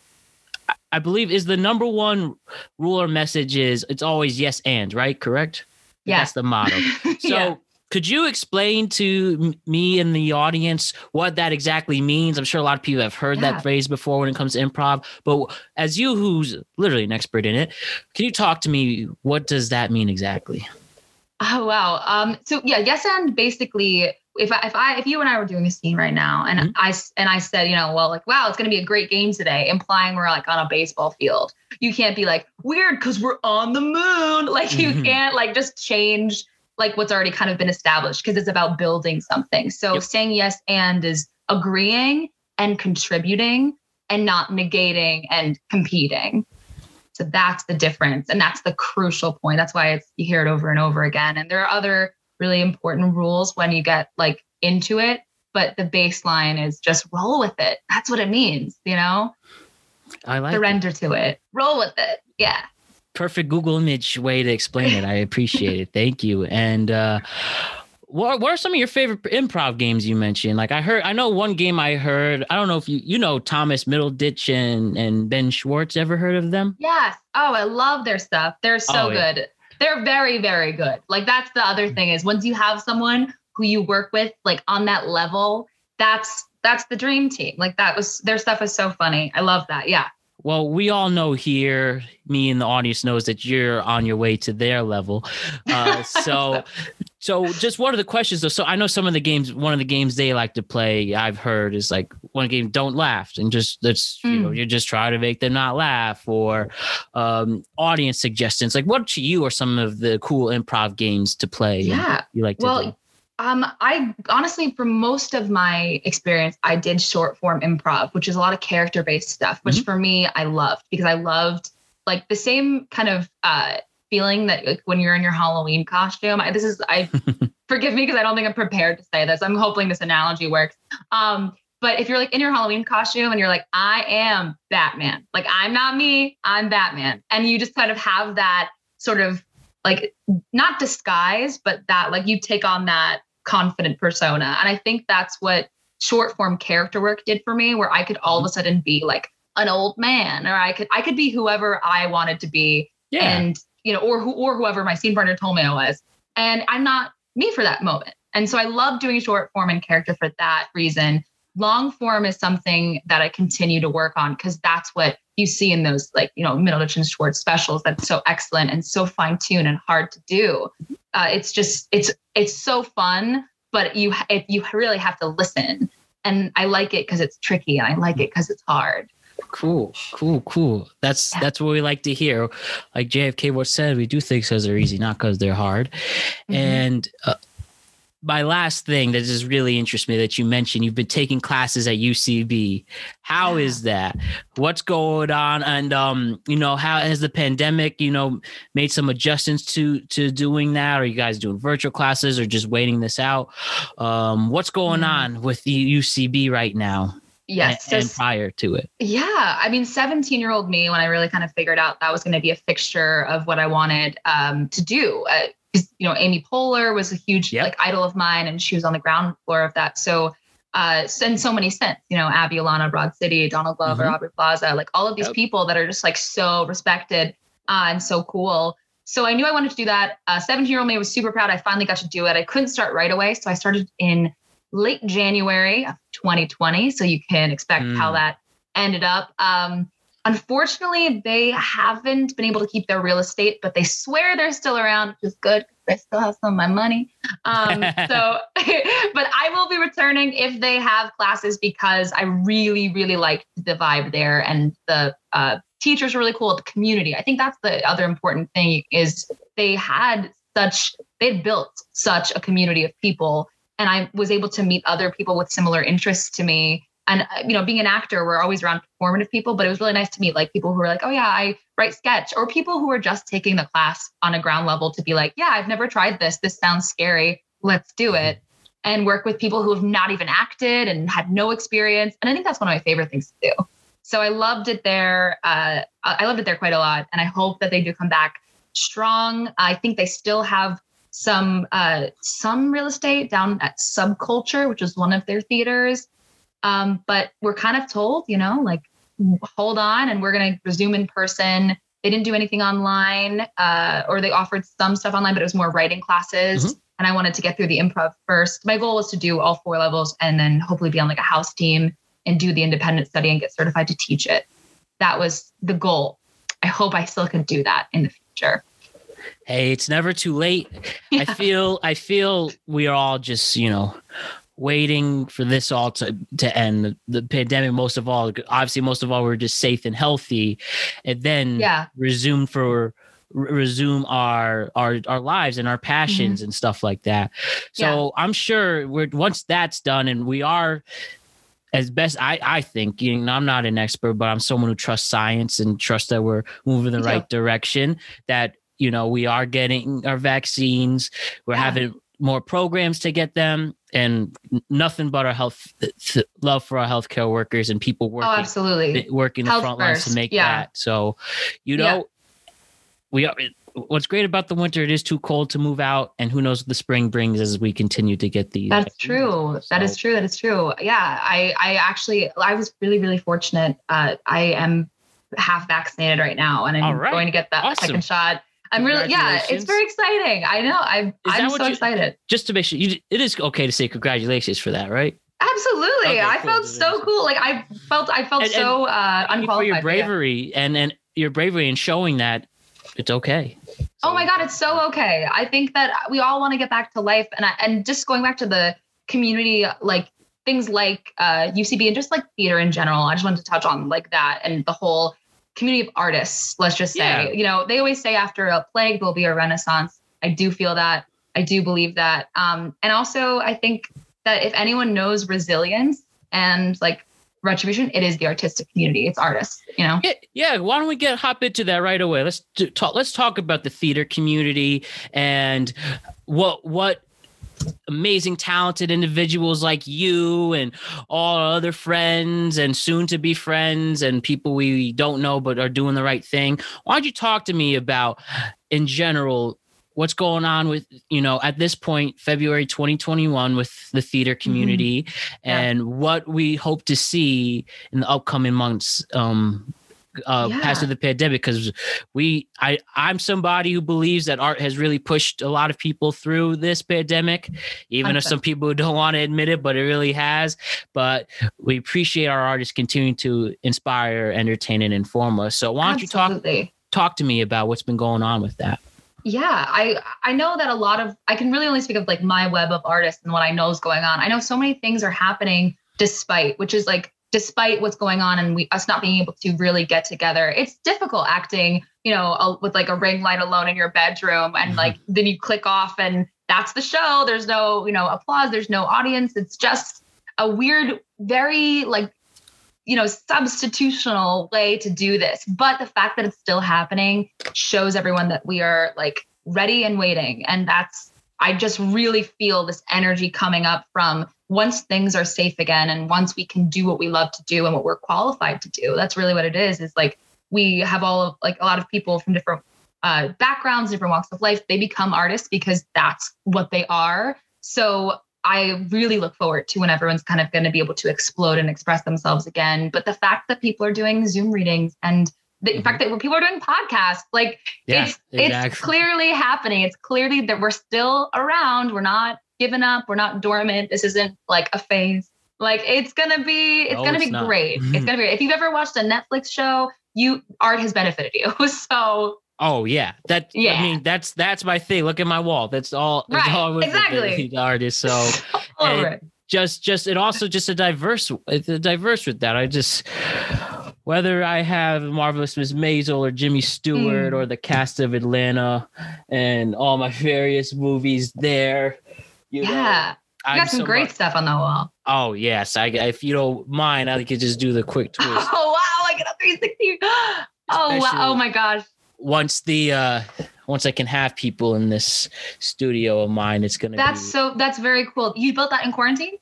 I believe is the number one rule or message is it's always yes and right correct Yeah. that's the motto so Yeah. Could you explain to me and the audience what that exactly means i'm sure a lot of people have heard Yeah. that phrase before when it comes to improv but as you who's literally an expert in it can you talk to me what does that mean exactly Oh wow. Um. So yeah, yes, and basically, if I, if I if you and I were doing a scene right now, and Mhm. I and I said, you know, well, like, wow, it's gonna be a great game today, implying we're like on a baseball field. You can't be like weird because we're on the moon. Like you Mhm. can't like just change like what's already kind of been established because it's about building something. So Yep. saying yes and is agreeing and contributing and not negating and competing. So that's the difference. And that's the crucial point. That's why it's you hear it over and over again. And there are other really important rules when you get like into it, but the baseline is just roll with it. That's what it means, you know? i like it. Surrender to it. Roll with it. Yeah. Perfect Google image way to explain it. I appreciate it. Thank you. And uh what, what are some of your favorite improv games you mentioned? Like I heard, I know one game I heard. I don't know if you you know Thomas Middleditch and and Ben Schwartz. Ever heard of them? Yes. Oh, I love their stuff. They're so Oh, yeah. good. They're very, very good. Like that's the other thing is once you have someone who you work with like on that level, that's that's the dream team. Like that was their stuff is so funny. I love that. Yeah. Well, we all know here, me and the audience knows that you're on your way to their level. Uh, so, so just one of the questions though. So I know some of the games, one of the games they like to play, I've heard is like one game, don't laugh, and just that's you know Mm. you're just trying to make them not laugh, or um, audience suggestions. Like, what to you are some of the cool improv games to play? Yeah. you like to do? Well, um, I honestly, for most of my experience, I did short form improv, which is a lot of character based stuff, which Mm-hmm. for me, I loved because I loved like the same kind of uh, feeling that like when you're in your Halloween costume. I, this is, I forgive me because I don't think I'm prepared to say this. I'm hoping this analogy works. Um, but if you're like in your Halloween costume and you're like, I am Batman, like I'm not me, I'm Batman. And you just kind of have that sort of like not disguise, but that like you take on that confident persona. And I think that's what short form character work did for me, where I could all of mm-hmm. a sudden be like an old man, or I could I could be whoever I wanted to be, yeah. and you know, or who or whoever my scene partner told me I was. And I'm not me for that moment. And so I love doing short form and character for that reason. Long form is something that I continue to work on because that's what you see in those like, you know, Middleditch and Schwartz specials that's so excellent and so fine-tuned and hard to do. Uh, it's just it's it's so fun, but you it, you really have to listen. And I like it because it's tricky and I like it because it's hard. Cool, cool, cool. That's Yeah. that's what we like to hear. Like JFK once said, we do things because they're easy, not because they're hard. Mhm. And uh, my last thing that just really interests me that you mentioned, you've been taking classes at UCB. How is that? What's going on? And um, you know, how has the pandemic, you know, made some adjustments to to doing that? Are you guys doing virtual classes or just waiting this out? Um, what's going Mm. on with the UCB right now? Yes. and, so and prior to it. Yeah, I mean, 17 year old me, when I really kind of figured out that was going to be a fixture of what I wanted um, to do. Uh, 'cause, you know, Amy Poehler was a huge Yep. like idol of mine, and she was on the ground floor of that. So, uh, and so many since, you know, Abbi Ilana, Broad City, Donald Glover, Mhm. Aubrey Plaza, like all of these Yep. people that are just like so respected uh, and so cool. So I knew I wanted to do that. 17 year old me was super proud. I finally got to do it. I couldn't start right away, so I started in late January of 2020. So you can expect Mm. how that ended up. Um, unfortunately, they haven't been able to keep their real estate, but they swear they're still around, which is good. They still have some of my money. Um, so, but I will be returning if they have classes because I really, really liked the vibe there and the uh, teachers are really cool. The community. I think that's the other important thing is they had such they built such a community of people and I was able to meet other people with similar interests to me. And uh, you know, being an actor, we're always around performative people, but it was really nice to meet like people who were like, "Oh yeah, I write sketch," or people who were just taking the class on a ground level to be like, "Yeah, I've never tried this. This sounds scary. Let's do it." And work with people who have not even acted and had no experience. And I think that's one of my favorite things to do. So I loved it there. Uh, I I loved it there quite a lot, and I hope that they do come back strong. I think they still have some uh, some real estate down at Subculture, which is one of their theaters. Um, but we're kind of told, you know, like hold on, and we're going to resume in person. They didn't do anything online, uh, or they offered some stuff online, but it was more writing classes. And I wanted to get through the improv first. My goal was to do all four levels and then hopefully be on like a house team and do the independent study and get certified to teach it. That was the goal. I hope I still can do that in the future. Hey, it's never too late. I feel I feel we are all just, you know, waiting for this all to to end. The, the pandemic, most of all, obviously, most of all, we're just safe and healthy, and then Yeah. resume for resume our our our lives and our passions mm-hmm. and stuff like that. So I'm sure we're once that's done and we are as best I I think you know I'm not an expert but I'm someone who trusts science and trusts that we're moving in the right direction that you know we are getting our vaccines we're Yeah. having more programs to get them and nothing but our health love for our healthcare workers and people Oh, working absolutely. working the Health front lines to make yeah. that. So, you know, Yeah. we are. What's great about the winter? It is too cold to move out, and who knows what the spring brings as we continue to get these. That's true. That is true. That is true. Yeah, I I actually I was really really fortunate. Uh, I am half vaccinated right now, and I'm right. going to get that Awesome. second shot. I'm really yeah. It's very exciting. I know. I'm I'm so you- excited. Just to make sure, you, it is okay to say congratulations for that, right? Absolutely. Okay, I cool. felt so cool. Like I felt I felt And- so uh you for unqualified. your yeah. bravery and and your bravery in showing that it's okay. Oh my god, it's so okay. I think that we all want to get back to life and I, and just going back to the community like things like uh UCB and just like theater in general. I just wanted to touch on like that and the whole community of artists, let's just say. Yeah. You know, they always say after a plague there'll be a renaissance. I do feel that. I do believe that. Um and also I think that if anyone knows resilience and like retribution, it is the artistic community. It's artists, you know. Yeah, yeah. Why don't we get hop into that right away? Let's do, talk. Let's talk about the theater community and what what amazing, talented individuals like you and all our other friends and soon to be friends and people we don't know but are doing the right thing. Why don't you talk to me about, in general, what's going on with you know at this point february 2021 with the theater community Yeah. and what we hope to see in the upcoming months um uh Yeah. past the pandemic because we i i'm somebody who believes that art has really pushed a lot of people through this pandemic even if 100%. some people don't want to admit it but it really has but we appreciate our artists continuing to inspire entertain and inform us so why don't you talk Absolutely. talk to me about what's been going on with that Yeah, I I know that a lot of I can really only speak of like my web of artists and what I know is going on. I know so many things are happening despite, which is like despite what's going on and we us not being able to really get together. It's difficult acting, you know, a, with like a ring light alone in your bedroom and Mhm. like then you click off and that's the show. There's no, you know, applause, there's no audience. It's just a weird very like you know substitutional way to do this but the fact that it's still happening shows everyone that we are like ready and waiting and that's i just really feel this energy coming up from once things are safe again and once we can do what we love to do and what we're qualified to do that's really what it is is like we have all of like a lot of people from different uh, backgrounds different walks of life they become artists because that's what they are so I really look forward to when everyone's kind of going to be able to explode and express themselves again. But the fact that people are doing Zoom readings and the fact that when people are doing podcasts, like Yeah, it's exactly. it's clearly happening. It's clearly that we're still around. We're not giving up. We're not dormant. This isn't like a phase. Like it's gonna be, it's No, gonna it's be not. great. It's gonna be great. If you've ever watched a Netflix show, you art has benefited you. So Oh yeah, that Yeah. I mean that's that's my thing. Look at my wall. That's all. That's Right, all with the- exactly. The artist. So all over And- it. just just it also just a diverse it's a diverse with that. I just whether I have marvelous Miss Maisel or Jimmy Stewart Mm. or the cast of Atlanta and all my various movies there. You know, Yeah. You I'm got some so great much- stuff on the wall. Oh yes, I if you don't mind, I could just do the quick twist. Oh wow, I get a 360. Oh wow. Oh my gosh. once the uh once I can have people in this studio of mine, it's gonna That's be so that's very cool. You built that in quarantine?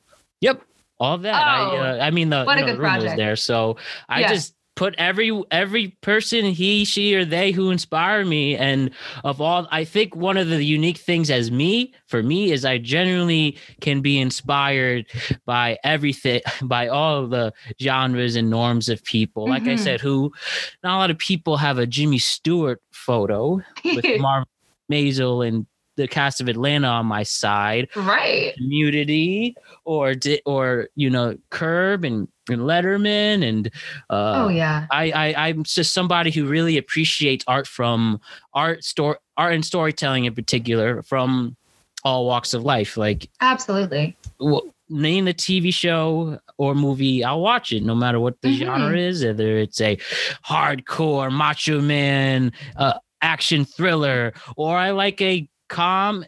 Yep, all that. I Oh, uh, I mean the, what you a know, good the room was project. there, so I Yeah. just put every every person he she or they who inspire me and of all i think one of the unique things as me for me is i genuinely can be inspired by everything by all the genres and norms of people like i Mhm. said who not a lot of people have a jimmy stewart photo with Marv Maisel and the cast of Atlanta on my side, right. Community or di- or you know Curb and, and Letterman and uh, oh yeah. I, I I'm just somebody who really appreciates art from art store art and storytelling in particular from all walks of life. Like Absolutely. w- name the TV show or movie, I'll watch it no matter what the Mhm. genre is, whether it's a hardcore macho man uh, action thriller or I like a calm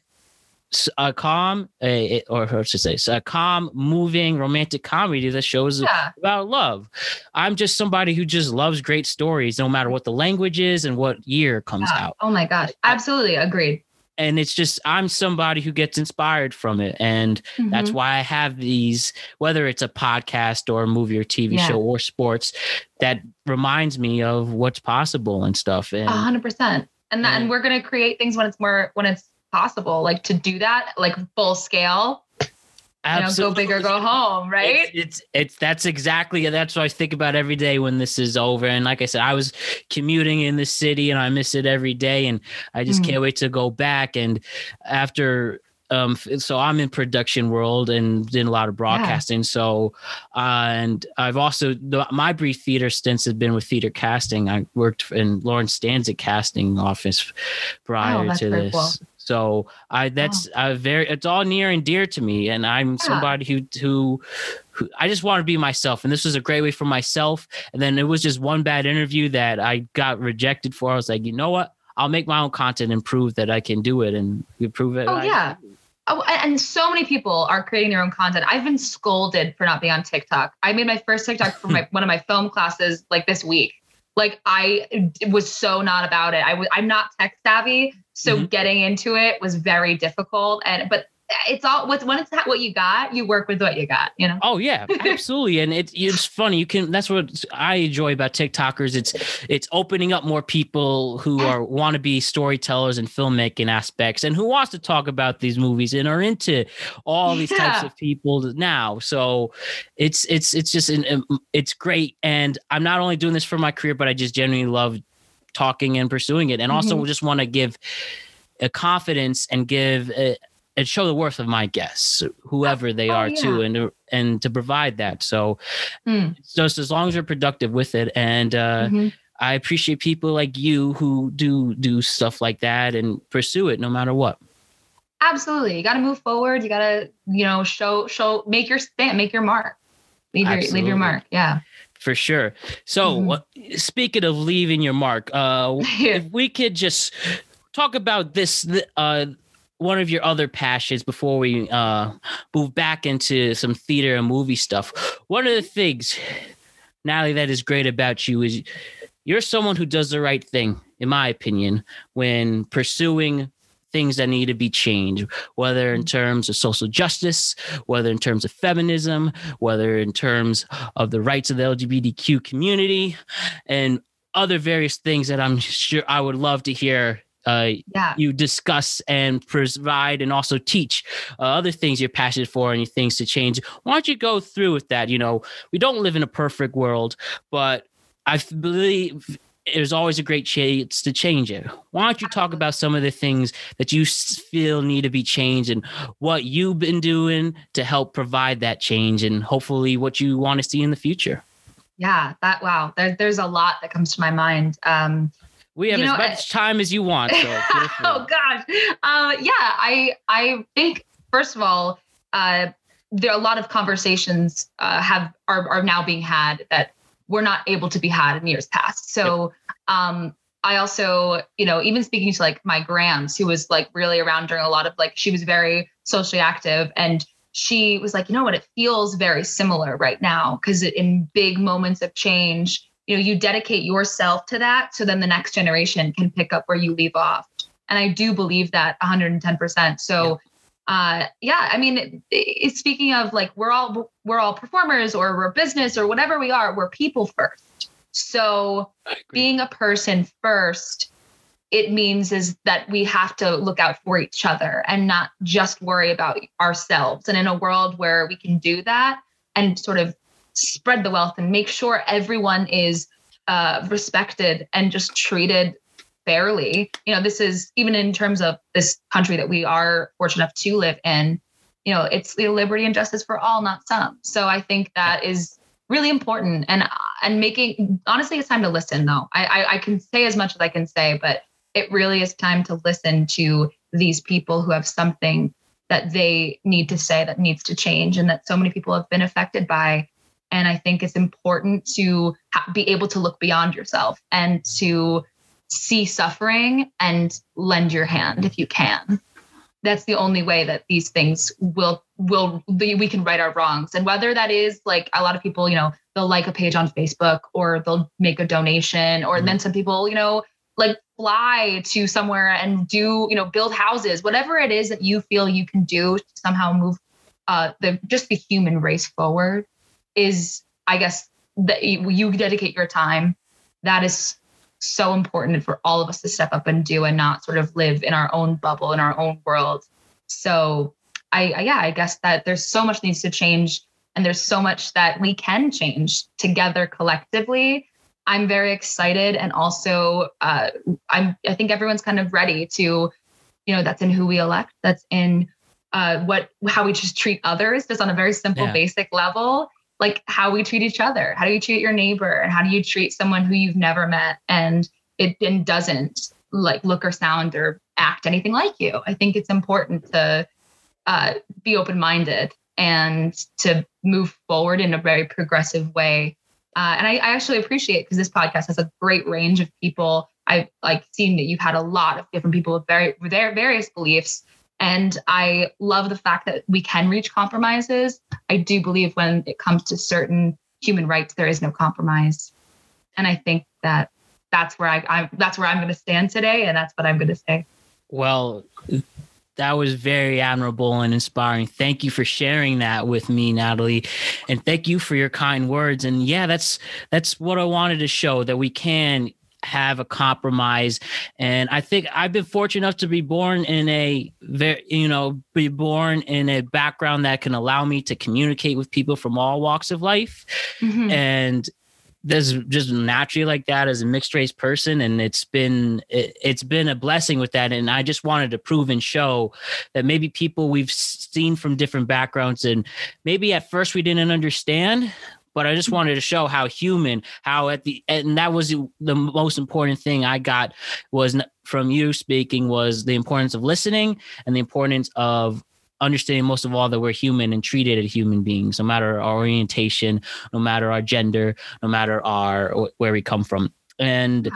a calm a, or how to say a calm moving romantic comedy that shows Yeah. about love. I'm just somebody who just loves great stories no matter what the language is and what year comes yeah. out Oh my gosh. Absolutely. Agreed. and it's just i'm somebody who gets inspired from it and that's Mhm. why i have these whether it's a podcast or a movie or tv Yeah. show or sports that reminds me of what's possible and stuff and A hundred percent. And that, and and- we're gonna create things when it's more when it's possible, like to do that, like full scale. You know, go big or go home, right? It's, it's it's that's exactly that's what I think about every day when this is over. And like I said, I was commuting in the city and I miss it every day. And I just Mm. can't wait to go back. And after um so i'm in production world and did a lot of broadcasting so uh, and i've also my brief theater stints have been with theater casting i worked in lawrence stanzik casting office prior Oh, to this cool. so i that's uh, very it's all near and dear to me and i'm somebody who who who I just want to be myself, and this was a great way for myself. And then it was just one bad interview that I got rejected for. I was like, you know what? I'll make my own content and prove that I can do it and prove it. Oh I- yeah. Oh, and so many people are creating their own content. I've been scolded for not being on TikTok. I made my first TikTok for my one of my film classes like this week. Like I was so not about it. I was I'm not tech savvy, so Mhm. getting into it was very difficult. And but it's all with when it's what you got, you work with what you got. You know. Oh yeah, absolutely, and it's it's funny. You can that's what I enjoy about TikTokers. It's it's opening up more people who are want to be storytellers and filmmaking aspects, and who wants to talk about these movies and are into all these types of people now. So it's it's it's just an, um, it's great, and I'm not only doing this for my career, but I just genuinely love talking and pursuing it, and also just want to give a confidence and give. A, and show the worth of my guests, whoever they Oh, are, yeah. too, and and to provide that. So, Mm. just as long as you're productive with it, and uh, Mhm. I appreciate people like you who do do stuff like that and pursue it no matter what. Absolutely. You got to move forward. You got to, you know, show, show, make your stamp, make your mark. Leave your, leave your mark. Yeah. For sure. So, Mhm. speaking of leaving your mark, uh, if we could just talk about this, uh, one of your other passions before we uh, move back into some theater and movie stuff. One of the things, Natalie, that is great about you is you're someone who does the right thing, in my opinion, when pursuing things that need to be changed, whether in terms of social justice, whether in terms of feminism, whether in terms of the rights of the LGBTQ community, and other various things that I'm sure I would love to hear uh, Yeah. you discuss and provide and also teach uh, other things you're passionate for and things to change. Why don't you go through with that? You know, we don't live in a perfect world, but I believe there's always a great chance to change it. Why don't you talk about some of the things that you feel need to be changed and what you've been doing to help provide that change and hopefully what you want to see in the future? Yeah. That, wow. There, there's a lot that comes to my mind. Um, We have You as much time as you want. So oh gosh. Uh, yeah, I I think first of all, uh, there are a lot of conversations uh, have are are now being had that were not able to be had in years past. So um, I also, you know, even speaking to like my Grams, who was like really around during a lot of like she was very socially active and she was like, you know what, it feels very similar right now because in big moments of change, you know, you dedicate yourself to that so then the next generation can pick up where you leave off. And I do believe that 110%. So uh yeah, I mean, it, it, speaking of like we're all we're all performers or we're business or whatever we are, we're people first. So being a person first it means is that we have to look out for each other and not just worry about ourselves and in a world where we can do that and sort of spread the wealth and make sure everyone is uh, respected and just treated fairly. You know this is even in terms of this country that we are fortunate enough to live in you know it's the liberty and justice for all not some. So i think that is really important. And and making honestly it's time to listen though. I, I i can say as much as i can say but it really is time to listen to these people who have something that they need to say that needs to change and that so many people have been affected by and i think it's important to ha- be able to look beyond yourself and to see suffering and lend your hand if you can. That's the only way that these things will will we can right our wrongs. And whether that is like a lot of people you know they'll like a page on facebook or they'll make a donation or then some people you know like fly to somewhere and do you know build houses. Whatever it is that you feel you can do to somehow move uh the just the human race forward is i guess that you, dedicate your time. That is so important for all of us to step up and do and not sort of live in our own bubble in our own world. So I, I yeah i guess that there's so much needs to change and there's so much that we can change together collectively. I'm very excited and also uh, i'm i think everyone's kind of ready to you know that's in who we elect that's in uh, what how we just treat others, just on a very simple, Yeah. basic level, like how we treat each other. How do you treat your neighbor, and how do you treat someone who you've never met and it and doesn't like look or sound or act anything like you? I think it's important to uh, be open minded and to move forward in a very progressive way. Uh, and I, I actually appreciate because this podcast has a great range of people. I've like seen that you've had a lot of different people with very with their various beliefs. And I love the fact that we can reach compromises. I do believe when it comes to certain human rights, there is no compromise. And I think that that's where I, I that's where I'm going to stand today, and that's what I'm going to say. Well, that was very admirable and inspiring. Thank you for sharing that with me, Natalie. And thank you for your kind words. And yeah, that's that's what I wanted to show that we can have a compromise. And I think I've been fortunate enough to be born in a very, you know, be born in a background that can allow me to communicate with people from all walks of life Mhm. and there's just naturally like that as a mixed race person and it's been it, it's been a blessing with that and i just wanted to prove and show that maybe people we've seen from different backgrounds and maybe at first we didn't understand but i just wanted to show how human how at the and that was the most important thing i got was from you speaking was the importance of listening and the importance of understanding most of all that we're human and treated as human beings no matter our orientation no matter our gender no matter our where we come from. And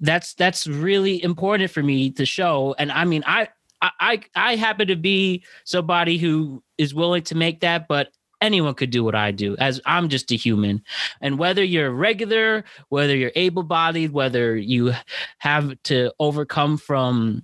that's that's really important for me to show. And i mean i i i happen to be somebody who is willing to make that but anyone could do what i do as i'm just a human and whether you're regular whether you're able-bodied whether you have to overcome from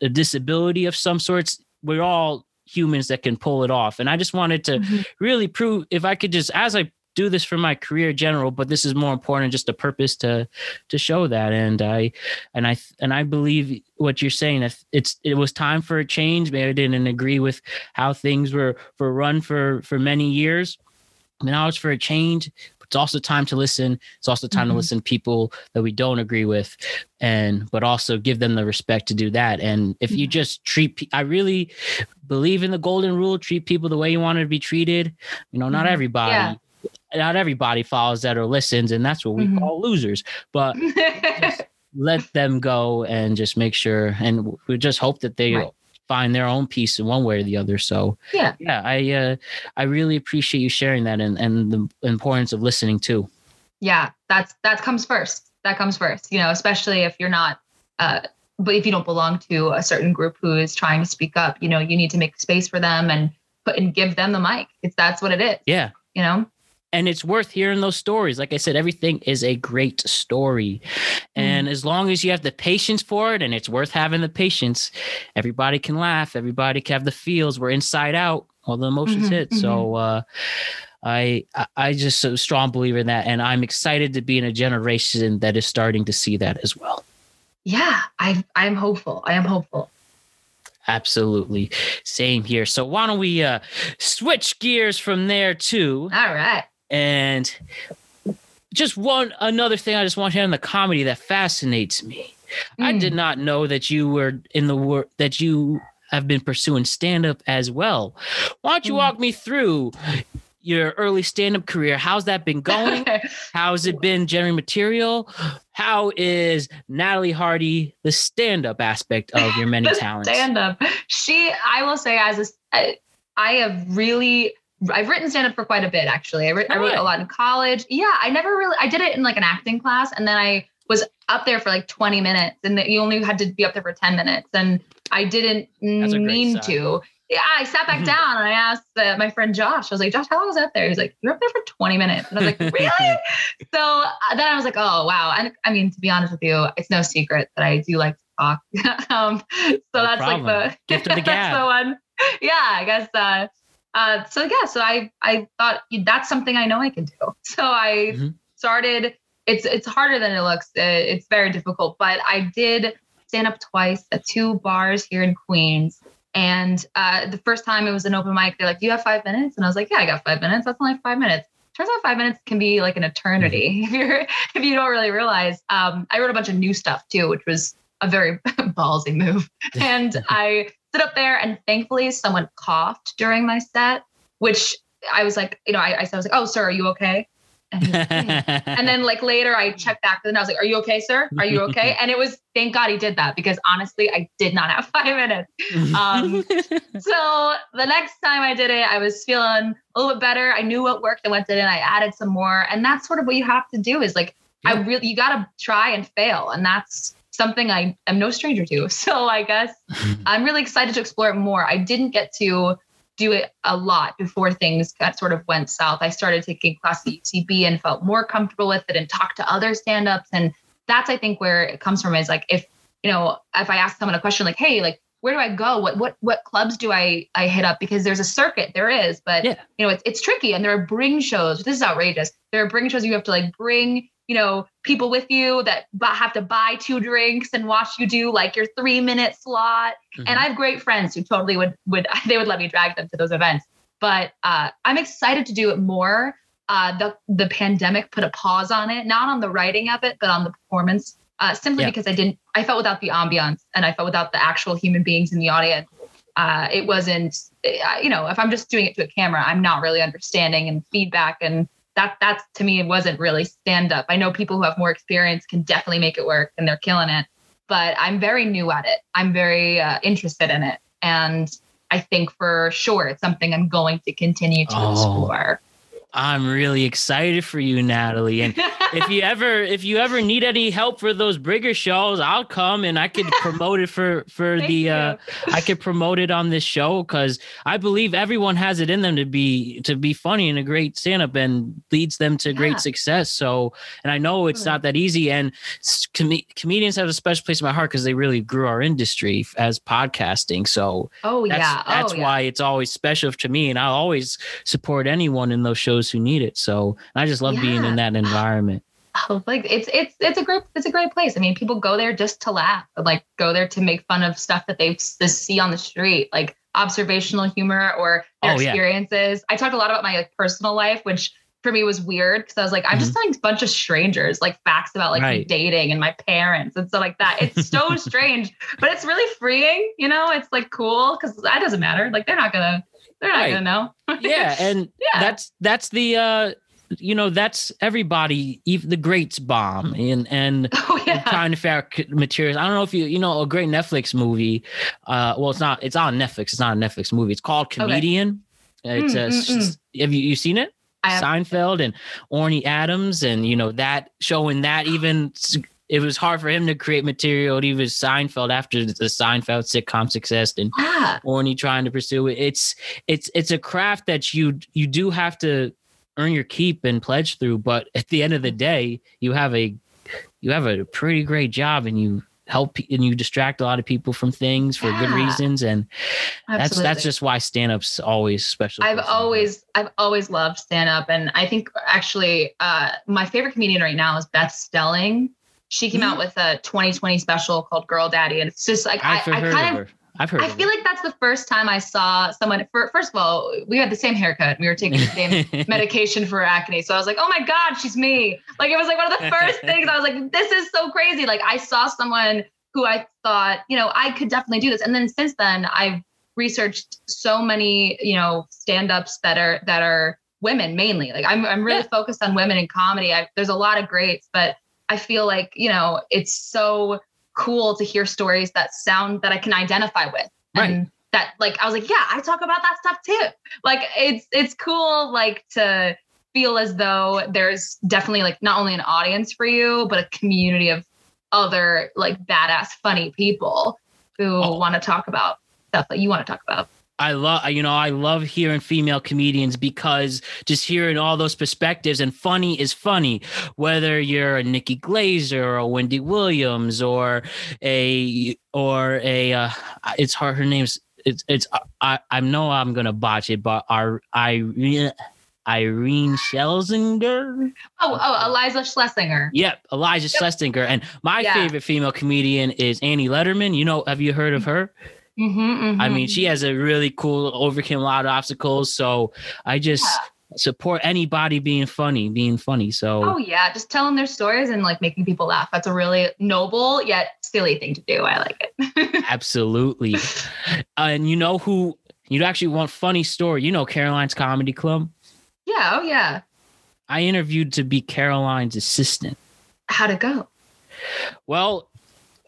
a disability of some sorts we're all humans that can pull it off and i just wanted to Mhm. really prove if I could just as I do this for my career general, but this is more important, just a purpose to to show that. And I and I and I believe what you're saying. If it's it was time for a change. Maybe I didn't agree with how things were for run for for many years. Now it's for a change. But it's also time to listen. It's also time to Mhm. listen to people that we don't agree with, and but also give them the respect to do that. And if you just treat, I really believe in the golden rule: treat people the way you want to be treated. You know, not Mhm. everybody. Yeah. Not everybody follows that or listens, and that's what we Mhm. call losers. But just let them go and just make sure, and we just hope that they Right. find their own peace in one way or the other. So yeah. yeah, I uh, I really appreciate you sharing that and and the importance of listening too. yeah that's that comes first that comes first you know especially if you're not uh but if you don't belong to a certain group who is trying to speak up you know you need to make space for them and put and give them the mic it's that's what it is Yeah. you know and it's worth hearing those stories. Like I said, everything is a great story. And as long as you have the patience for it, and it's worth having the patience, everybody can laugh, everybody can have the feels. We're inside out, all the emotions Mhm, hit. So uh I I- I just a strong believer in that. And I'm excited to be in a generation that is starting to see that as well. yeah i i'm hopeful i am hopeful Absolutely. Same here. So why don't we uh switch gears from there too? all right And just one another thing I just want to hit on the comedy that fascinates me. I Mm. did not know that you were in the work that you have been pursuing stand up as well. Why don't you Mm. walk me through your early stand up career? How's that been going? How's it been generating material? How is Natalie Hardy the stand up aspect of your many The talents? stand up she i will say as a I, I have really I've written stand up for quite a bit actually. I, writ- I wrote a lot in college. Yeah, I never really I did it in like an acting class and then I was up there for like 20 minutes and that you only had to be up there for 10 minutes and I didn't That's mean sign. to. Yeah, I sat back Mhm. down and I asked uh, my friend Josh. I was like, Josh, how long was up there? He's like, you're up there for 20 minutes. And I was like, really? so uh, then I was like, oh wow. And I mean, to be honest with you, it's no secret that I do like to talk. um, so No that's problem. like the Gift of the that's gab. the one. Yeah, I guess. Uh, uh, so yeah, so I I thought that's something I know I can do. So I Mhm. started. It's it's harder than it looks. Uh, it's very difficult, but I did stand up twice at two bars here in Queens. And uh, the first time it was an open mic. They're like, "Do you have five minutes?" And I was like, "Yeah, I got five minutes. That's only five minutes." Turns out five minutes can be like an eternity if you're if you don't really realize. Um, I wrote a bunch of new stuff too, which was a very ballsy move. And I sit up there and thankfully someone coughed during my set, which I was like, you know, I, I was like, oh, sir, are you okay? And, like, "Yeah." and then like later I checked back and I was like, are you okay, sir? Are you okay? And it was, thank God he did that because honestly, I did not have five minutes. Um, so the next time I did it, I was feeling a little bit better. I knew what worked. I went in and I added some more. And that's sort of what you have to do is like, I really, you got to try and fail. And that's something I am no stranger to. So I guess I'm really excited to explore it more. I didn't get to do it a lot before things got sort of went south. I started taking classes at UCB and felt more comfortable with it and talked to other stand-ups. And that's I think where it comes from is like if, you know, if I ask someone a question like, hey, like where do I go? What what what clubs do I I hit up? Because there's a circuit, there is, but Yeah. you know, it's it's tricky. And there are bring shows. This is outrageous. There are bring shows you have to like bring you know, people with you that have to buy two drinks and watch you do like your three minute slot. Mm-hmm. And I have great friends who totally would would they would let me drag them to those events. But uh, I'm excited to do it more. Uh, the the pandemic put a pause on it, not on the writing of it, but on the performance. Uh, simply Yeah. because I didn't, I felt without the ambiance and I felt without the actual human beings in the audience. Uh, it wasn't, you know, if I'm just doing it to a camera, I'm not really understanding and feedback and that that's to me it wasn't really stand up. I know people who have more experience can definitely make it work and they're killing it, but I'm very new at it. I'm very uh, interested in it, and I think for sure it's something I'm going to continue to Oh. explore. I'm really excited for you, Natalie. And if you ever if you ever need any help for those bringer shows, I'll come and I could promote it for for Thank the you. uh I could promote it on this show because I believe everyone has it in them to be to be funny and a great stand-up and leads them to Yeah. great success. So and I know it's not that easy. And com- comedians have a special place in my heart because they really grew our industry as podcasting. So oh that's yeah, that's oh, yeah. why it's always special to me and i always support anyone in those shows who need it so i just love being in that environment Oh, like it's it's it's a great it's a great place. I mean, people go there just to laugh, like go there to make fun of stuff that they see on the street, like observational humor or their Oh, yeah. experiences. I talked a lot about my like personal life, which for me was weird because I was like, I'm just telling a bunch of strangers like facts about like Mm-hmm. Right. dating and my parents and stuff like that. It's so strange, but it's really freeing. You know, it's like cool because that doesn't matter. Like they're not gonna they're not Right. gonna know. yeah and Yeah. that's that's the uh you know that's everybody even the greats bomb and and oh yeah. trying to figure out materials. I don't know if you you know a great Netflix movie. Uh, well, it's not. It's on Netflix. It's not a Netflix movie. It's called Comedian. It's Mm, a. mm, mm. Have you you seen it? Seinfeld and Orny Adams, and you know that showing that even it was hard for him to create material. He was Seinfeld after the Seinfeld sitcom success, and Yeah. Orny trying to pursue it. It's it's it's a craft that you you do have to earn your keep and pledge through. But at the end of the day, you have a you have a pretty great job, and you help and you distract a lot of people from things for good reasons, and that's Absolutely. that's just why stand up's always special. I've place in my heart. always I've always loved stand up and I think actually uh my favorite comedian right now is Beth Stelling. She came out mm-hmm. with a 2020 special called Girl Daddy and it's just like I, I've I heard kind of of. I've heard. I feel like that's the first time I saw someone for first of all, we had the same haircut. We were taking the same medication for acne. So I was like, oh my God, she's me. Like it was like one of the first things I was like, this is so crazy. Like I saw someone who I thought, you know, I could definitely do this. And then since then I've researched so many, you know, stand-ups that are that are women mainly. Like I'm I'm really Yeah. focused on women in comedy. I, there's a lot of greats, but I feel like, you know, it's so cool to hear stories that sound that I can identify with. And that like I was like, yeah, I talk about that stuff too. Like it's it's cool like to feel as though there's definitely like not only an audience for you, but a community of other like badass funny people who Oh. want to talk about stuff that you want to talk about. I love you know I love hearing female comedians because just hearing all those perspectives and funny is funny whether you're a Nikki Glazer or a Wendy Williams or a or a uh, it's hard her name's it's it's I I know I'm gonna botch it but our Irene Irene Schlesinger Oh, oh, Eliza Schlesinger. yep Eliza Yep. Schlesinger and my Yeah. favorite female comedian is Annie Lederman you know have you heard of her Mhm, I mhm. mean, she has a really cool overcame a lot of obstacles. So I just Yeah. support anybody being funny, being funny. So Oh yeah, just telling their stories and like making people laugh. That's a really noble yet silly thing to do. I like it. absolutely. Uh, and you know who you actually want funny story? You know Caroline's Comedy Club. yeah, oh yeah. I interviewed to be Caroline's assistant. How'd it go? Well,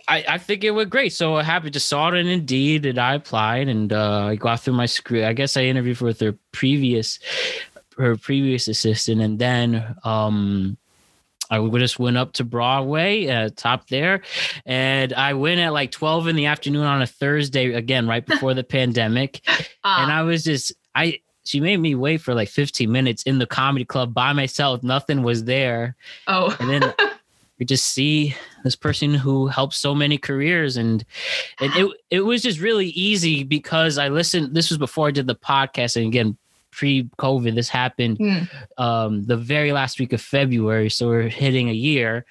I, I think it went great. So I happened to saw it in Indeed and I applied and uh, I got through my screen. I guess I interviewed with her previous her previous assistant and then um I just went up to Broadway, uh, top there, and I went at like 12 in the afternoon on a Thursday, again, right before the pandemic. And Uh, I was just, I, she made me wait for like 15 minutes in the comedy club by myself. Nothing was there oh, and then we just see this person who helped so many careers and and it it was just really easy because I listened this was before I did the podcast and again pre-covid this happened Hmm. um the very last week of February so we're hitting a year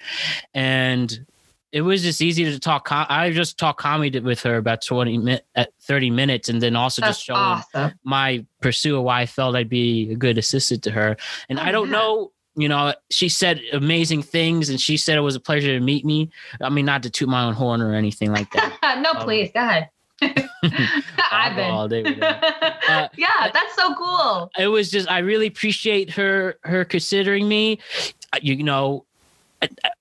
and it was just easy to talk I just talked comedy with her about 20 minutes at 30 minutes and then also that's just showing awesome. my pursuit of why I felt I'd be a good assistant to her. And Oh, I don't yeah. know, you know, she said amazing things and she said it was a pleasure to meet me. I mean, not to toot my own horn or anything like that. no, Um, please, go ahead. I've all day been. that. Uh, yeah, that's so cool. It was just I really appreciate her her considering me. Uh, You know,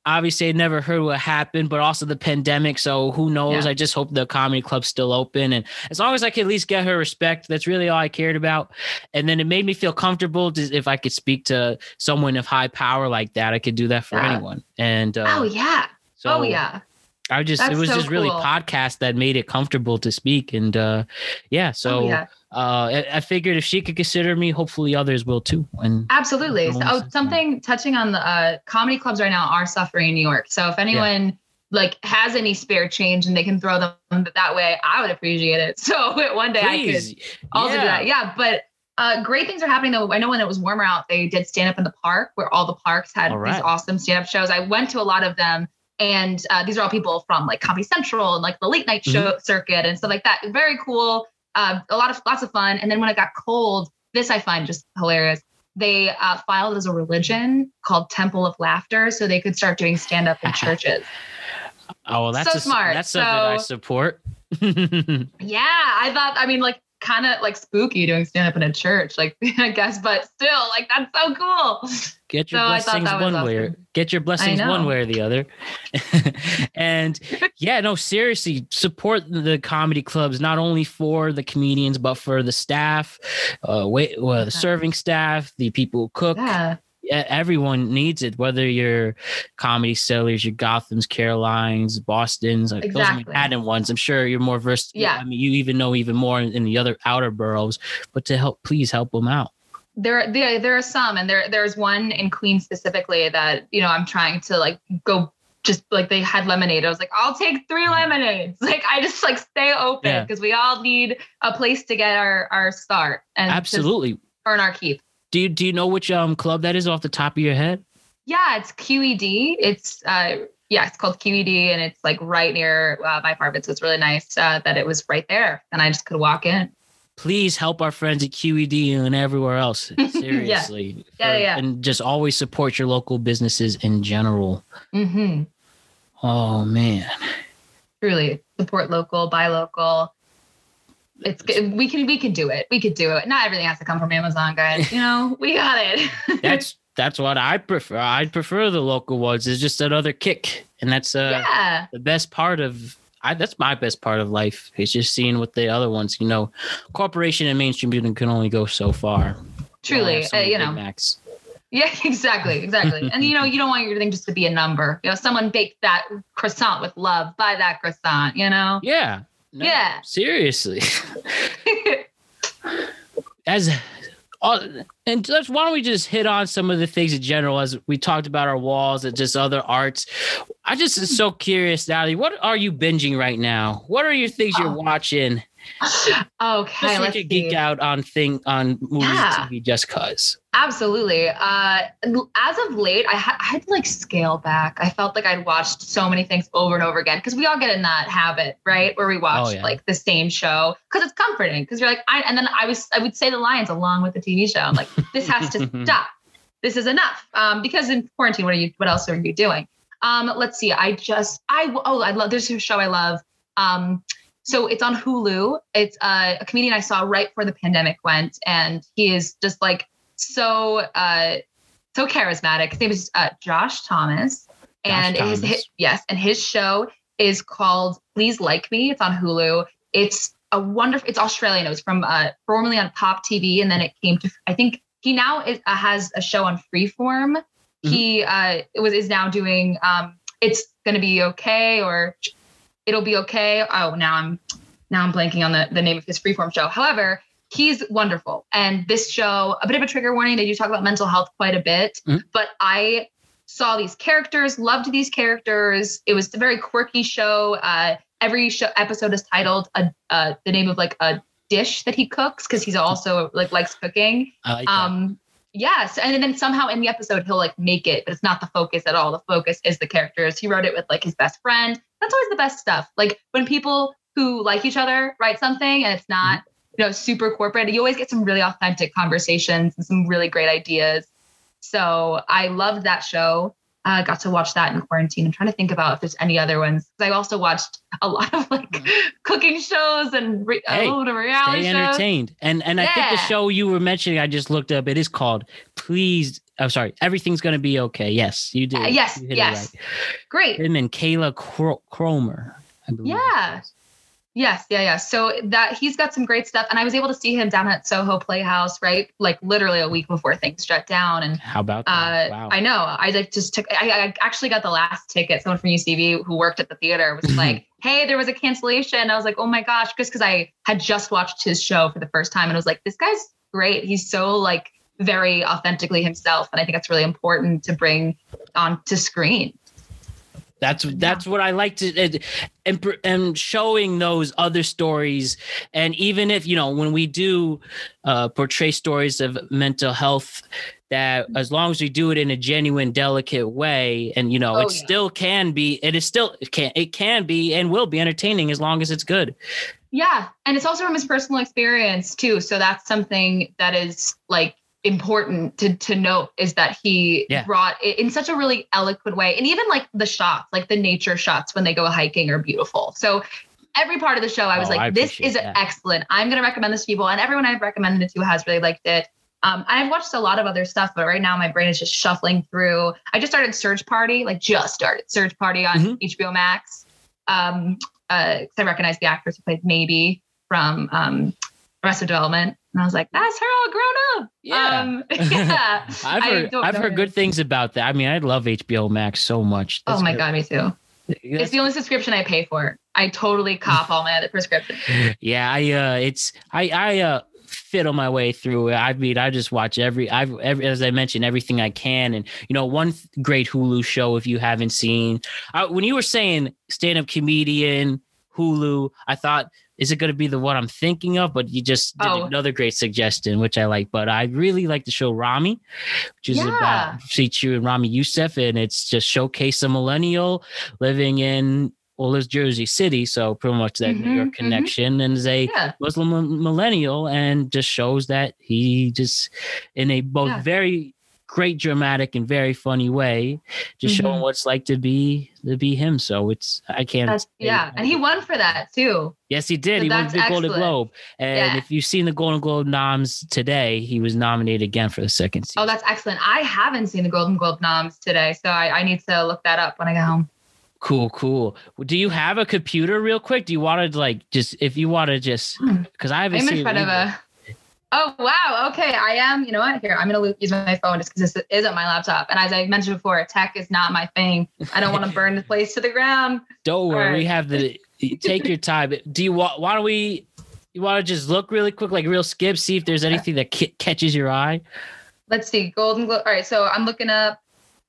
obviously I never heard what happened, but also the pandemic. So who knows? Yeah. I just hope the comedy club's still open. And as long as I can at least get her respect, that's really all I cared about. And then it made me feel comfortable to, if I could speak to someone of high power like that, I could do that for Yeah. anyone. And uh, oh yeah. so oh yeah. I just it was so just really podcast that made it comfortable to speak. And uh yeah, so oh yeah. uh I, I figured if she could consider me, hopefully others will too. And Absolutely. So, oh, something touching on the uh, comedy clubs right now are suffering in New York. So if anyone like has any spare change and they can throw them that way, I would appreciate it. So one day I could please. also do Yeah. that. Yeah, but uh, great things are happening though. I know when it was warmer out, they did stand up in the park where all the parks had these awesome stand up shows. I went to a lot of them, and uh, these are all people from like Comedy Central and like the late night show circuit and stuff like that. Very cool. Uh, a lot of lots of fun. And then when it got cold, this I find just hilarious. They uh, filed as a religion called Temple of Laughter, so they could start doing stand up in churches. Oh, well, that's So a, smart. That's something I support. Yeah, I thought. I mean, like kind of like spooky doing stand up in a church, like I guess, but still, like that's so cool. get your So blessings one way or get your blessings one way or the other. and yeah, no, seriously, support the comedy clubs not only for the comedians but for the staff, uh, wait, well, the serving staff, the people who cook. Yeah, everyone needs it, whether you're Comedy Cellars, your Gothams, Carolines, Boston's, like those Manhattan ones. I'm sure you're more versed. Yeah. I mean, you even know even more in, in the other outer boroughs, but to help, please help them out. there, there, there are some, and there, there's one in Queens specifically that you know I'm trying to like go. Just like they had lemonade, I was like, I'll take three mm. lemonades. Like I just like stay open Yeah. because we all need a place to get our our start and Absolutely. earn our keep. Do you, do you know which um club that is off the top of your head? Yeah, it's QED. It's uh yeah, it's called QED and it's like right near uh, my apartment. So it's really nice uh, that it was right there and I just could walk in. Please help our friends at QED and everywhere else. Seriously. Yeah, For- yeah. And just always support your local businesses in general. Mm-hmm. Oh man. Truly support local, buy local. It's good. We can we can do it. We could do it. Not everything has to come from Amazon, guys. You know, we got it. That's that's what I prefer. I prefer the local ones. It's just another kick. And that's uh yeah. the best part of I, that's my best part of life. Is just seeing what the other ones, you know, corporation and mainstream beauty can only go so far. Truly, uh, you know. Max. Yeah, exactly, exactly. and you know, you don't want your thing just to be a number. You know, someone baked that croissant with love. Buy that croissant. You know. Yeah. No, Yeah. Seriously. As and let's why don't we just hit on some of the things in general as we talked about our walls and just other arts. I just is hmm. so curious, Natalie. What are you binging right now? What are your things you're Oh. watching? Okay, Just like a geek see. out on thing on movies Yeah. and TV just cause. Absolutely. Uh, as of late, I, ha- I had to like scale back. I felt like I'd watched so many things over and over again because we all get in that habit, right? Where we watch Oh, yeah. like the same show because it's comforting. Because you're like, I and then I was I would say the lines along with the TV show. I'm like, this has to stop. This is enough. Um, because in quarantine, what are you? What else are you doing? Um, let's see. I just I oh I love there's a show I love. Um, so it's on Hulu. It's uh, a comedian I saw right before the pandemic went, and he is just like so uh, so charismatic. His name is uh, Josh Thomas, and Josh his, Thomas. his yes, and his show is called Please Like Me. It's on Hulu. It's a wonderful. It's Australian. It was from uh, formerly on Pop TV, and then it came to. I think he now is, uh, has a show on Freeform. He uh, it was is now doing. Um, it's gonna be okay, or it'll be okay. Oh, now I'm now I'm blanking on the, the name of his freeform show. However, he's wonderful. And this show, a bit of a trigger warning, they do talk about mental health quite a bit. Mhm. But I saw these characters, loved these characters. It was a very quirky show. Uh, every show episode is titled a, uh, the name of like a dish that he cooks because he's also like likes cooking. I like that. Um, yes, and then somehow in the episode he'll like make it, but it's not the focus at all. The focus is the characters. He wrote it with like his best friend. That's always the best stuff. Like when people who like each other write something and it's not mm-hmm. you know super corporate, you always get some really authentic conversations and some really great ideas. So I loved that show. I got to watch that in quarantine. I'm trying to think about if there's any other ones. I also watched a lot of like mm-hmm. cooking shows and re- Hey, a little bit of reality Stay shows. entertained. And and I think the show you were mentioning, I just looked up. It is called Please. I'm sorry. Everything's gonna be okay. Yes, you did. Uh, yes, You yes. right. Great. Him and Kayla Cromer. I. Yeah. Yes, yeah, yeah. So that he's got some great stuff, and I was able to see him down at Soho Playhouse, right? Like literally a week before things shut down, and How about uh, that? wow. I know I like just took. I, I actually got the last ticket. Someone from UCB who worked at the theater was like, "Hey, there was a cancellation." I was like, "Oh my gosh!" Just because I had just watched his show for the first time, and I was like, "This guy's great. He's so like very authentically himself," and I think that's really important to bring on to screen. That's that's what I like to and, and showing those other stories, and even if you know when we do uh, portray stories of mental health, that as long as we do it in a genuine, delicate way, and you know Oh, it yeah. still can be, it is still it can it can be and will be entertaining as long as it's good. Yeah. And it's also from his personal experience too. So that's something that is like important to to note is that he Yeah. brought it in such a really eloquent way. And even like the shots, like the nature shots when they go hiking are beautiful. So every part of the show, I was Oh, I like, this is that. excellent. I'm gonna recommend this to people. And everyone I've recommended it to has really liked it. Um, I've watched a lot of other stuff, but right now my brain is just shuffling through. I just started Search Party, like just started Search Party on Mhm. HBO Max. Um, uh, I recognize the actress who played Maeby from um, Arrested Development, and I was like, "That's her all grown up." Yeah. um, yeah. I've heard I've heard good things about that. I mean, I love HBO Max so much. Oh my good. god, me too. It's the only subscription I pay for. I totally cop all my other prescriptions. yeah i uh it's i i uh fiddle my way through it i mean i just watch every i've every, as i mentioned everything i can and you know one th- great hulu show if you haven't seen uh, when you were saying stand-up comedian hulu i thought is it going to be the one i'm thinking of but you just did Oh. another great suggestion which i like but i really like the show ramy which is Yeah. about and ramy youssef and it's just showcase a millennial living in well, it's Jersey City, so pretty much that New Mhm, York mhm. connection, and is a Yeah. Muslim millennial, and just shows that he just, in a both Yeah. very great dramatic and very funny way, just showing Mhm. what it's like to be to be him. So it's I can't. That's yeah, and he won for that too. yes, he did. so he won the Golden. Globe, and Yeah. if you've seen the Golden Globe noms today, he was nominated again for the second season. Oh, that's excellent. I haven't seen the Golden Globe noms today, so I, I need to look that up when I get home. Cool, cool. Do you have a computer real quick? Do you want to like just if you want to just Hmm. because I haven't I'm seen in front of a. Oh wow! Okay, I am. You know what? Here, I'm gonna use my phone just because this isn't my laptop. And as I mentioned before, tech is not my thing. I don't want to burn the place to the ground. Don't worry, we have the take your time. Do you want? Why don't we? You want to just look really quick, like real skip, see if there's anything that ca- catches your eye, Let's see, Golden Globe. All right, so I'm looking up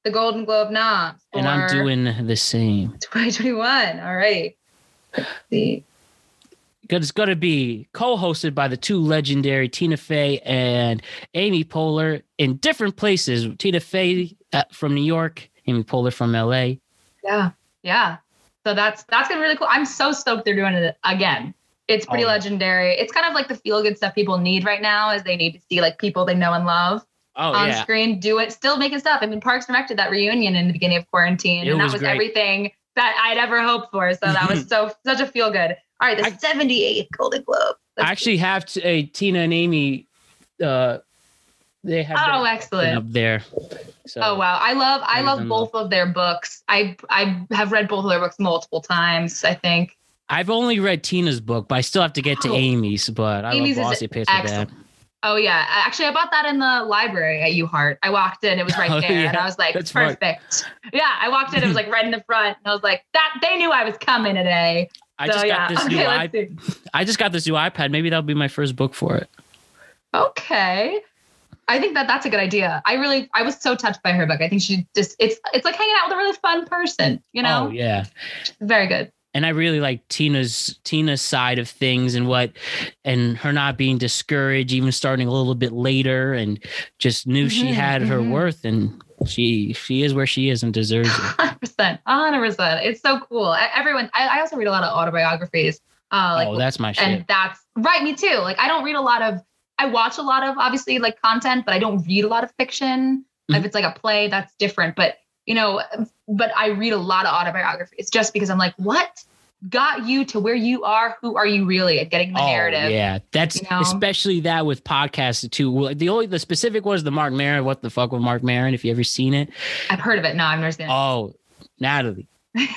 the Golden Globe noms and I'm doing the same. 2021. All right. Let's see. It's going to be co-hosted by the two legendary Tina Fey and Amy Poehler in different places. Tina Fey uh, from New York, Amy Poehler from LA. Yeah. Yeah. So that's that's gonna be really cool. I'm so stoked they're doing it again. It's pretty Oh, legendary. It's kind of like the feel good stuff people need right now, is they need to see like people they know and love Oh on yeah, screen do it, still making stuff. I mean, Parks and Rec did that reunion in the beginning of quarantine, It and that was was everything that I'd ever hoped for. So that was so such a feel good. All right, the I- 78th Golden Globe. I actually have to, a Tina and Amy. Uh, they have Oh, excellent. up there. So, Oh wow, I love I love them both of their books. I I have read both of their books multiple times. I think I've only read Tina's book, but I still have to get to Oh. Amy's. But I Amy's love Bossypants. Oh yeah, actually, I bought that in the library at UHeart. I walked in, it was right Oh, there, and. I was like, That's smart. perfect. Yeah, I walked in, it was like right in the front, and I was like, that they knew I was coming today. I so just yeah, got this new okay, iPad. I just got this new iPad. Maybe that'll be my first book for it. Okay, I think that that's a good idea. I really, I was so touched by her book. I think she just, it's it's like hanging out with a really fun person. You know, Oh yeah. very good. and I really like Tina's Tina's side of things and what and her not being discouraged, even starting a little bit later, and just knew she Mhm, had her mhm. worth and she she is where she is and deserves it. Hundred percent, hundred percent. It's so cool. I- Everyone, I, I also read a lot of autobiographies. Uh, like oh, that's my shit. and that's right me too like i don't read a lot of i watch a lot of obviously like content but i don't read a lot of fiction Mhm. if it's like a play that's different but you know but i read a lot of autobiographies just because i'm like what got you to where you are who are you really at getting the Oh narrative yeah, that's you know? especially that with podcasts too. The only the specific was the Marc Maron. What the fuck with Marc Maron? If you ever seen it, i've heard of it no i've never seen it oh Natalie,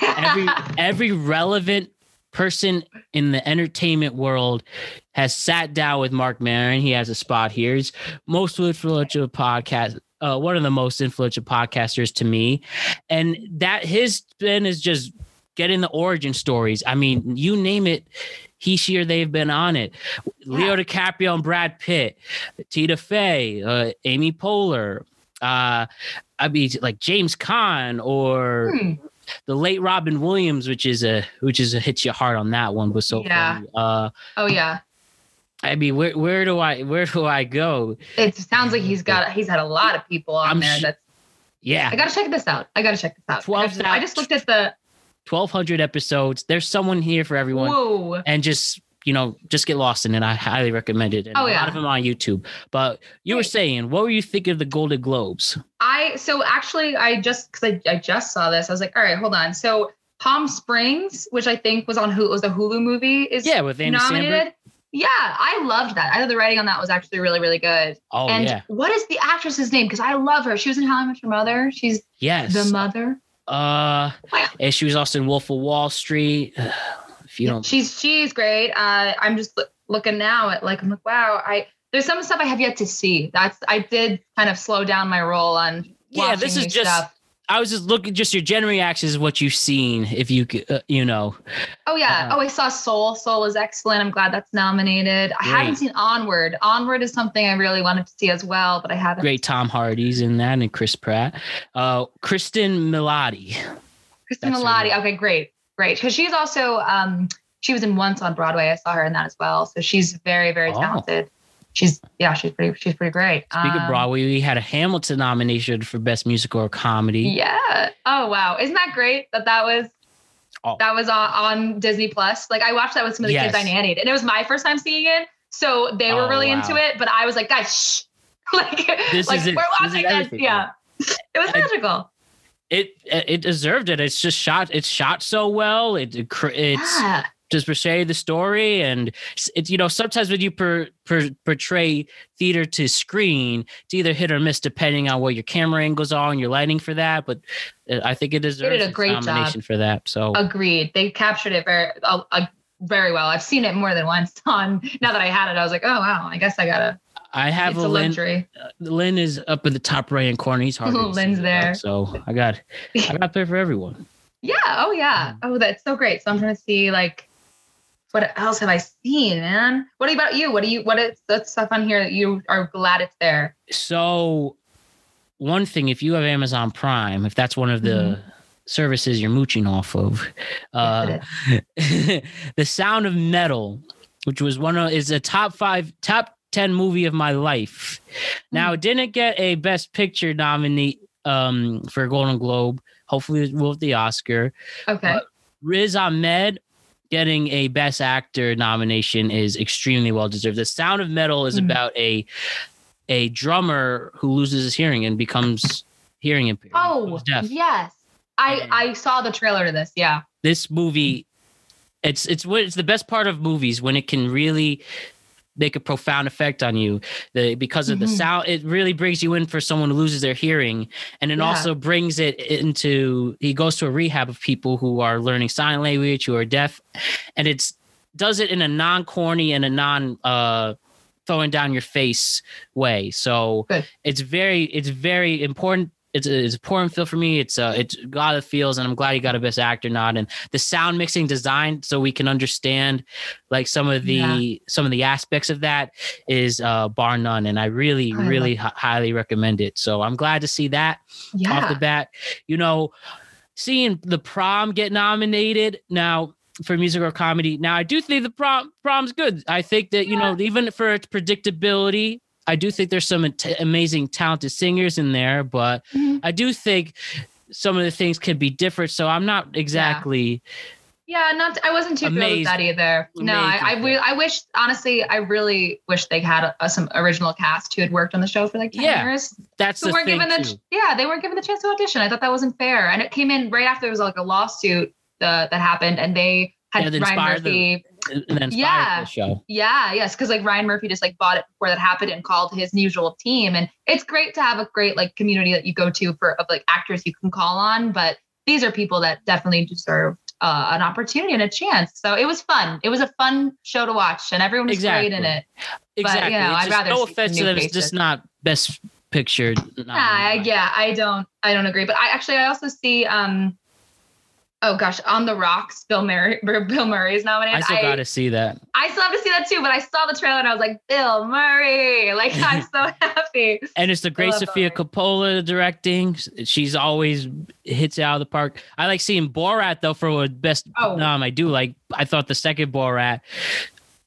every every relevant person in the entertainment world has sat down with Marc Maron. He has a spot here. He's most influential podcast. Uh, one of the most influential podcasters to me, and that his spin is just getting the origin stories. I mean, you name it, he, she, or they've been on it. Leo DiCaprio and Brad Pitt, Tina Fey, uh, Amy Poehler, uh, I mean, like James Caan or Hmm. the late Robin Williams, which is a which is a hits you hard on that one was so Yeah. funny. Uh, oh yeah I mean, where where do I where do I go? it sounds like he's got he's had a lot of people on I'm there sh- that's Yeah, i gotta check this out i gotta check this out I just, I just looked at the twelve hundred episodes. There's someone here for everyone, whoa and just you know just get lost in it. I highly recommend it. And Oh, a yeah. lot of them on YouTube. But you were saying, what were you thinking of the Golden Globes? I so actually I just because I, I just saw this I was like all right hold on so Palm Springs which I think was on who was a Hulu movie is Yeah, with Andy Samberg. nominated yeah I loved that I thought the writing on that was actually really really good Oh and yeah, what is the actress's name because I love her she was in How I Met Your Mother she's yes. the mother uh, and she was also in Wolf of Wall Street. If you don't, she's she's great uh I'm just loo- looking now at like I'm like wow I there's some stuff I have yet to see that's I did kind of slow down my role on Yeah, this is just- stuff. I was just looking, just your general reactions is what you've seen. If you, uh, you know, Oh yeah. Uh, oh, I saw Soul. Soul is excellent. I'm glad that's nominated. I haven't seen Onward. Onward is something I really wanted to see as well, but I haven't. great Tom Hardy's in that and Chris Pratt. Uh, Cristin Milioti. Cristin That's Milioti. Okay, great, great. Because she's also um she was in Once on Broadway. I saw her in that as well. So she's very very Oh. She's yeah, she's pretty she's pretty great. Speaking of Um, Broadway, we had a Hamilton nomination for Best Musical or Comedy. Yeah. Oh wow, isn't that great that that was. Oh. That was on, on Disney Plus. Like I watched that with some of the kids I Yes. nannied, and it was my first time seeing it. So they were Oh, really wow. into it, but I was like, guys, shh. like, This like is it. we're This watching this. everything. Yeah. It was magical. It it deserved it. It's just shot. It's shot so well. It, it it's yeah. Just portray the story and it's you know sometimes when you per, per, portray theater to screen it's either hit or miss depending on what your camera angles are and your lighting for that but uh, i think it deserves a its great job. nomination for that so Agreed. They captured it very uh, uh, very well. I've seen it more than once on now that I had it, I was like, oh wow, I guess I gotta i have it's a a lynn luxury. lin is up in the top right hand corner he's hard to Lin's there. so i got i got there for everyone Yeah. Oh yeah. Oh, that's so great. So I'm trying to see like what else have I seen, man? What about you? What do you what is that stuff on here that you are glad it's there? so one thing if you have amazon prime if that's one of the Mm-hmm. services you're mooching off of uh Yes, the sound of metal which was one of is a top five top 10 movie of my life. Now it didn't get a best picture nominee um for Golden Globe. Hopefully it will with the Oscar. Okay. But- Riz Ahmed getting a best actor nomination is extremely well deserved. The Sound of Metal is Mm. about a a drummer who loses his hearing and becomes hearing impaired. oh, yes. I I saw the trailer to this. Yeah. This movie it's it's what it's the best part of movies when it can really make a profound effect on you the, because of the Mhm. sound it really brings you in for someone who loses their hearing and it Yeah. also brings it into he goes to a rehab of people who are learning sign language who are deaf and it's does it in a non-corny and a non uh throwing down your face way so Good. it's very it's very important it's a, it's a important feel for me it's uh it's got the feels and i'm glad he got a best actor nod and the sound mixing design so we can understand like some of the Yeah. some of the aspects of that is uh bar none and i really I really hi- highly recommend it so i'm glad to see that off the bat. You know, seeing the prom get nominated now for music or comedy. Now I do think the prom prom's good. I think that you know even for its predictability, I do think there's some t- amazing talented singers in there, but Mhm. I do think some of the things could be different. So I'm not exactly Yeah, not. I wasn't too thrilled with that either. No, I, I, I wish honestly, I really wish they had a, some original cast who had worked on the show for like ten Yeah, years. that's Who the weren't given the too. yeah, they weren't given the chance to audition. I thought that wasn't fair, and it came in right after there was like a lawsuit uh, that happened, and they had Yeah, Ryan Murphy. And inspired Yeah. the show. Yeah, yes, because like Ryan Murphy just like bought it before that happened and called his usual team, and it's great to have a great like community that you go to for of like actors you can call on, but these are people that definitely deserved uh, an opportunity and a chance. So it was fun. It was a fun show to watch, and everyone was great in it. Exactly. you know, It's I'd just rather no offense to them. It's just not best picture. Yeah, yeah, I don't, I don't agree. But I actually, I also see, um, oh gosh, on the rocks, Bill Murray, Bill Murray is nominated. I still got to see that. I still have to see that too. But I saw the trailer and I was like, Bill Murray, like I'm so happy. And it's the great Sofia Coppola directing. She's always hits it out of the park. I like seeing Borat though for what best Oh. nom. I do like. I thought the second Borat,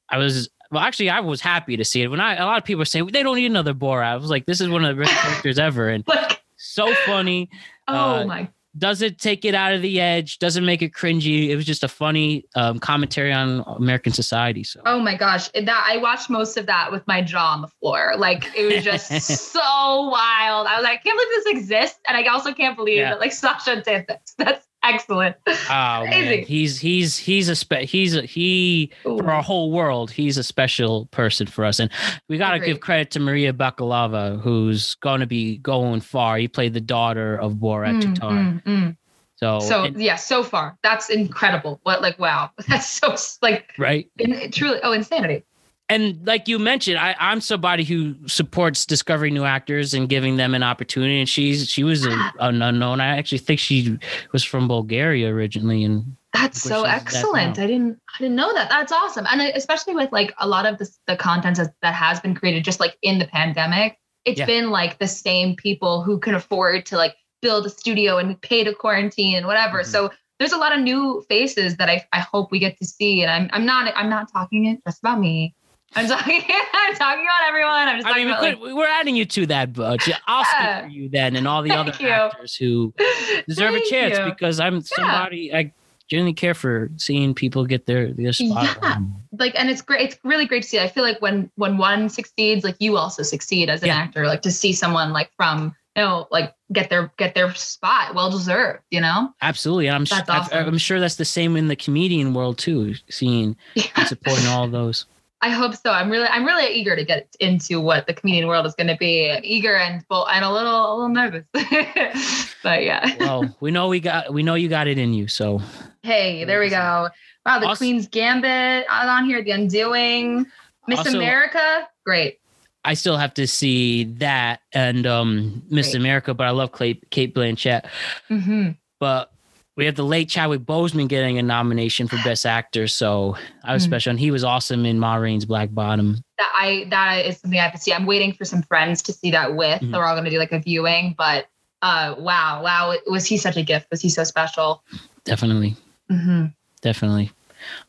I was well. Actually, I was happy to see it. When I a lot of people were saying they don't need another Borat. I was like, this is one of the best characters ever, and Like, so funny. oh Uh, my, Doesn't take it out of the edge. Doesn't make it cringy. It was just a funny um, commentary on American society. So oh my gosh, that I watched most of that with my jaw on the floor. Like it was just so wild. I was like, I can't believe this exists, and I also can't believe Yeah. that like Sasha did this. That's excellent. Oh man, he's he's he's a spe- he's a, he Ooh. for our whole world. He's a special person for us, and we got to give credit to Maria Bakalova, who's going to be going far. He played the daughter of Borat Mm, Tutar. mm, mm. So, So and- yeah, so far that's incredible. What like wow, that's so like right, in, truly oh insanity. And like you mentioned, I, I'm somebody who supports discovering new actors and giving them an opportunity. And she's she was a, an unknown. I actually think she was from Bulgaria originally, and That's so excellent. now. I didn't I didn't know that. That's awesome. And especially with like a lot of the the content that, that has been created just like in the pandemic, it's Yeah. been like the same people who can afford to like build a studio and pay to quarantine and whatever. Mhm. So there's a lot of new faces that I, I hope we get to see. And I'm I'm not I'm not talking it just about me. I'm talking I'm talking about everyone. I'm just I talking mean, we about could, we're adding you to that, but I'll Yeah. speak for you then, and all the other you. actors who deserve a chance you. because I'm somebody I genuinely care for seeing people get their their spot. Yeah. like and it's great it's really great to see i feel like when when one succeeds like you also succeed as an Yeah. actor like to see someone like from you know like get their get their spot well deserved you know Absolutely, and I'm That's su- I've- awesome. I'm sure that's the same in the comedian world too. Seeing and supporting all those. I hope so. I'm really i'm really eager to get into what the comedian world is going to be. Eager and well and a little a little nervous. But yeah. Well, we know we got we know you got it in you. So. Hey there we go. Wow the Also- queen's gambit on here the undoing miss Also- america? Great. I still have to see that and um Miss Great. America, but I love Cate, Cate Blanchett. hmm But we have the late Chadwick Boseman getting a nomination for Best Actor, so I was Hmm. special, and he was awesome in Ma Rainey's Black Bottom. that I that is something I have to see. I'm waiting for some friends to see that with. Mhm. They're all going to do like a viewing, but uh, wow, wow, was he such a gift? Was he so special? Definitely, hmm definitely,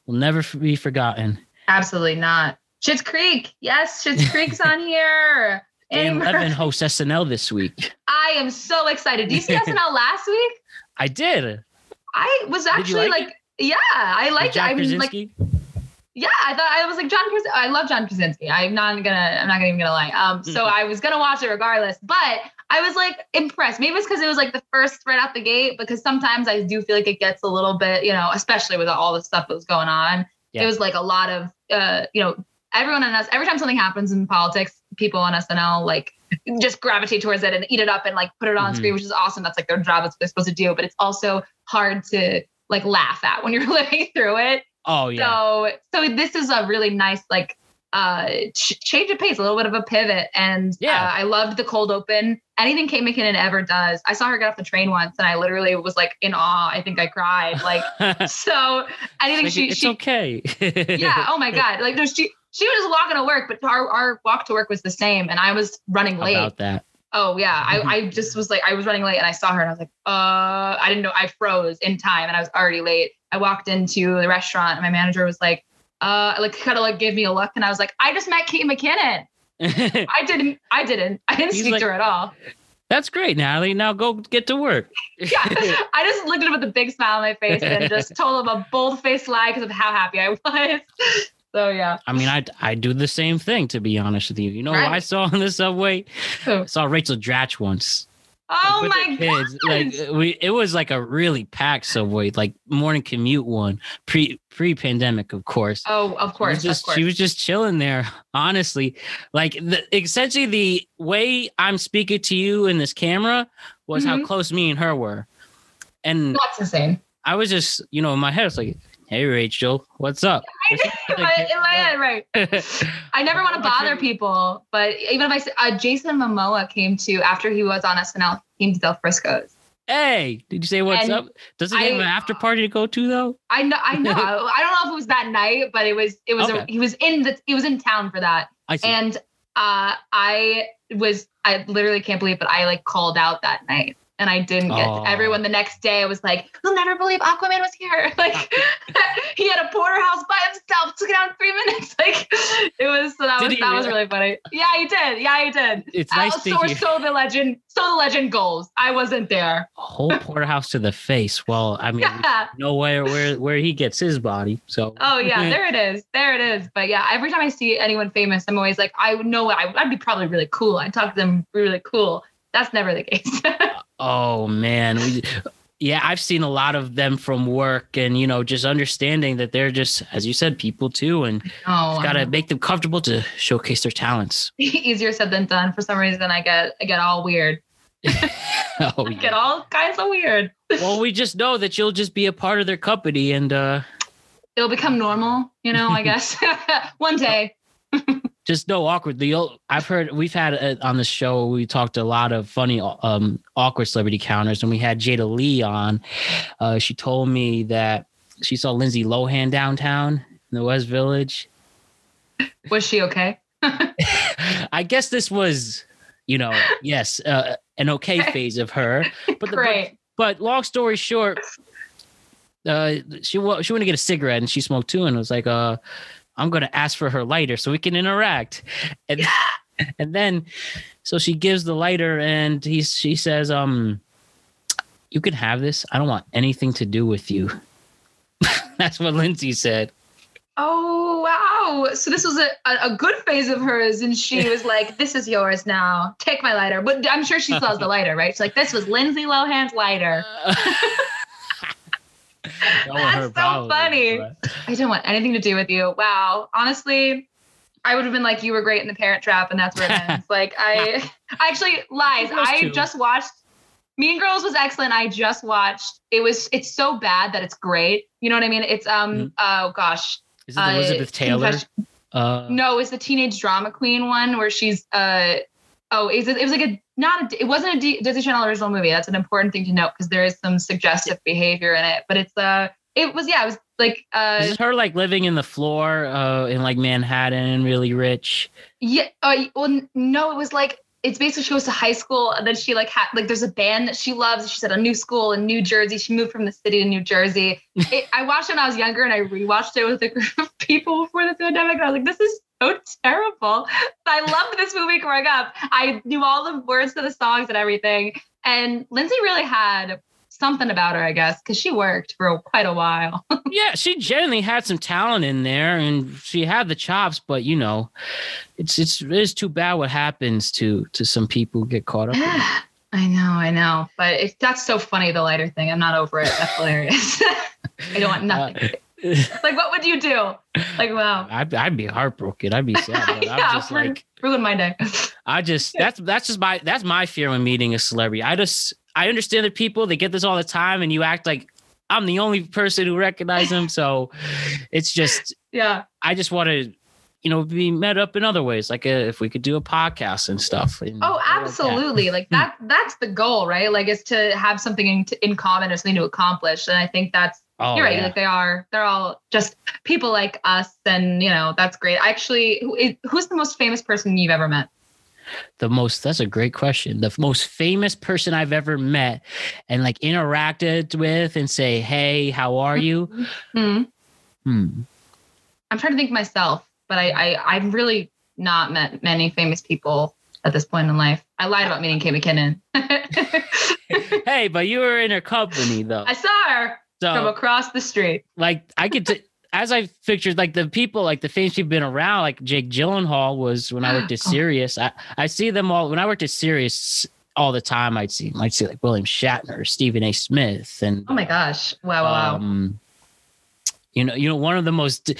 will never be forgotten. Absolutely not. Schitt's Creek. Yes, Schitt's Creek's on here. Dan Levy hosts SNL this week. I am so excited. Did you see SNL last week? I did. I was actually like like, yeah, I liked it. John I mean, like, yeah, I thought I was like John. Kras- I love John Krasinski. I'm not gonna. I'm not even gonna lie. Um, so Mm-hmm. I was gonna watch it regardless, but I was like impressed. Maybe it's because it was like the first right out the gate. Because sometimes I do feel like it gets a little bit, you know, especially with all the stuff that was going on. Yeah. It was like a lot of, uh, you know, everyone on us. Every time something happens in politics, people on SNL like just gravitate towards it and eat it up and like put it on Mhm. screen, which is awesome. That's like their job. That's what they're supposed to do. But it's also hard to like laugh at when you're living through it. Oh yeah. So so this is a really nice like uh ch- change of pace, a little bit of a pivot. And Yeah. uh, I loved the cold open. Anything Kate McKinnon ever does, I saw her get off the train once, and I literally was like in awe. I think I cried. Like so, anything Like, she it's she okay. yeah. Oh my god. Like no, she she was just walking to work, but our our walk to work was the same, and I was running late. about that? Oh yeah. I, I just was like I was running late and I saw her and I was like, uh, I didn't know I froze in time and I was already late. I walked into the restaurant and my manager was like, uh, like kind of like gave me a look and I was like, I just met Kate McKinnon. I didn't, I didn't, I didn't He's speak like- to her at all. That's great, Natalie. Now go get to work. Yeah, I just looked at him with a big smile on my face and just told him a bold faced lie because of how happy I was. So yeah, I mean, I I do the same thing to be honest with you. You know, who I saw on the subway. I saw Rachel Dratch once. oh with my god, Like we, it was like a really packed subway, like morning commute one, pre pre pandemic, of course. oh of She course, was just of course. she was just chilling there. Honestly, like the, essentially the way I'm speaking to you in this camera was how Mhm. close me and her were, and That's insane. I was just you know in my head it's like, hey Rachel, what's up? in my, in my head, right. I never want to bother people, but even if I say uh, Jason Momoa came to after he was on SNL, came to Del Frisco's. hey, did you say what's And up? Does he have an after party to go to though? I know, I know. I don't know if it was that night, but it was. It was. A, he was in the. He was in town for that, I see. and uh, I was. I literally can't believe, but I like called out that night. And I didn't get Oh. everyone the next day. I was like, "You'll never believe Aquaman was here!" Like, he had a porterhouse by himself. Took it out in three minutes. Like, it was. So that Did was that was really? really funny. Yeah, he did. Yeah, he did. it's Uh, nice to so, hear. so the legend, so the legend goes. I wasn't there. whole porterhouse to the face. Well, I mean, Yeah. we know where where where he gets his body. So Oh yeah, there it is. There it is. But yeah, every time I see anyone famous, I'm always like, I know I, I'd be probably really cool. I'd talk to them really cool. That's never the case. Oh man, we, yeah, I've seen a lot of them from work, and you know, just understanding that they're just, as you said, people too, and oh, got to make them comfortable to showcase their talents. easier said than done. For some reason, I get I get all weird. oh, I get all kinds of weird. well, we just know that you'll just be a part of their company, and uh, It'll become normal, you know. I guess one day. Just no awkward. The old- I've heard we've had uh, on the show we talked a lot of funny um awkward celebrity counters, and we had Jada Lee on. Uh, she told me that she saw Lindsay Lohan downtown in the West Village. Was she okay? I guess this was, you know, yes, uh, an okay phase of her. But the, but, Great. but long story short, uh, she she went to get a cigarette and she smoked too, and was like, uh, I'm gonna ask for her lighter so we can interact, and and then so she gives the lighter and he she says, um, you can have this. I don't want anything to do with you. That's what Lindsay said. Oh wow! So this was a, a, good phase of hers, and she was like, "This is yours now. Take my lighter." But I'm sure she has the lighter, right? She's like, "This was Lindsay Lohan's lighter." That was her so funny. but- I didn't want anything to do with you. Wow. Honestly, I would have been like, "You were great in the Parent Trap," and that's where it ends. like I, I actually lies. I too. just watched. Mean Girls was excellent. I just watched. It was. It's so bad that it's great. You know what I mean? It's um. Mhm. Oh gosh. Is it Uh, Elizabeth Taylor? Uh, No, it's the teenage drama queen one where she's uh oh, is it, it was like a not a it wasn't a D- Disney Channel original movie. That's an important thing to note because there is some suggestive behavior in it. But it's uh it was yeah, it was like uh is her like living in the floor uh, in like Manhattan, really rich? yeah uh, well no, it was like it's basically she goes to high school and then she like had like there's a band that she loves. She's at a new school in New Jersey. She moved from the city to New Jersey. It, I watched it when I was younger and I rewatched it with a group of people before the pandemic. And I was like, this is so terrible. I loved this movie growing up. I knew all the words to the songs and everything. And Lindsay really had something about her, I guess, because she worked for quite a while. yeah, she genuinely had some talent in there, and she had the chops. But you know, it's it's it is too bad what happens to to some people who get caught up. in it. I know, I know. But it's that's so funny, the lighter thing. I'm not over it. That's hilarious. I don't want uh, nothing. like, what would you do? Like, wow. I'd, I'd be heartbroken. I'd be sad. But yeah, I'm just ruin- like, ruin my day. I just that's that's just my that's my fear when meeting a celebrity. I just I understand that people they get this all the time, and you act like I'm the only person who recognize them. So it's just Yeah. I just want to you know be met up in other ways, like uh if we could do a podcast and stuff. and Oh, stuff like that. absolutely. Like that that's the goal, right? Like is to have something in, in common or something to accomplish. And I think that's Oh, you're right. yeah. Like they are, they're all just people like us. And you know, that's great. Actually, who is, who's the most famous person you've ever met? the most that's a great question the most famous person i've ever met and like interacted with and say hey how are you Hmm. hmm. I'm trying to think myself, but I, I I've really not met many famous people at this point in life. I lied about meeting Kate McKinnon. hey but you were in her company though I saw her from so across the street. like i get to as i pictured like the people like the famous people been around like jake gyllenhaal was when i worked at Oh. sirius i i see them all when i worked at sirius all the time i'd see i'd see like william shatner stephen a smith and Oh my gosh! Wow! Wow! wow. um, you know, you know, one of the most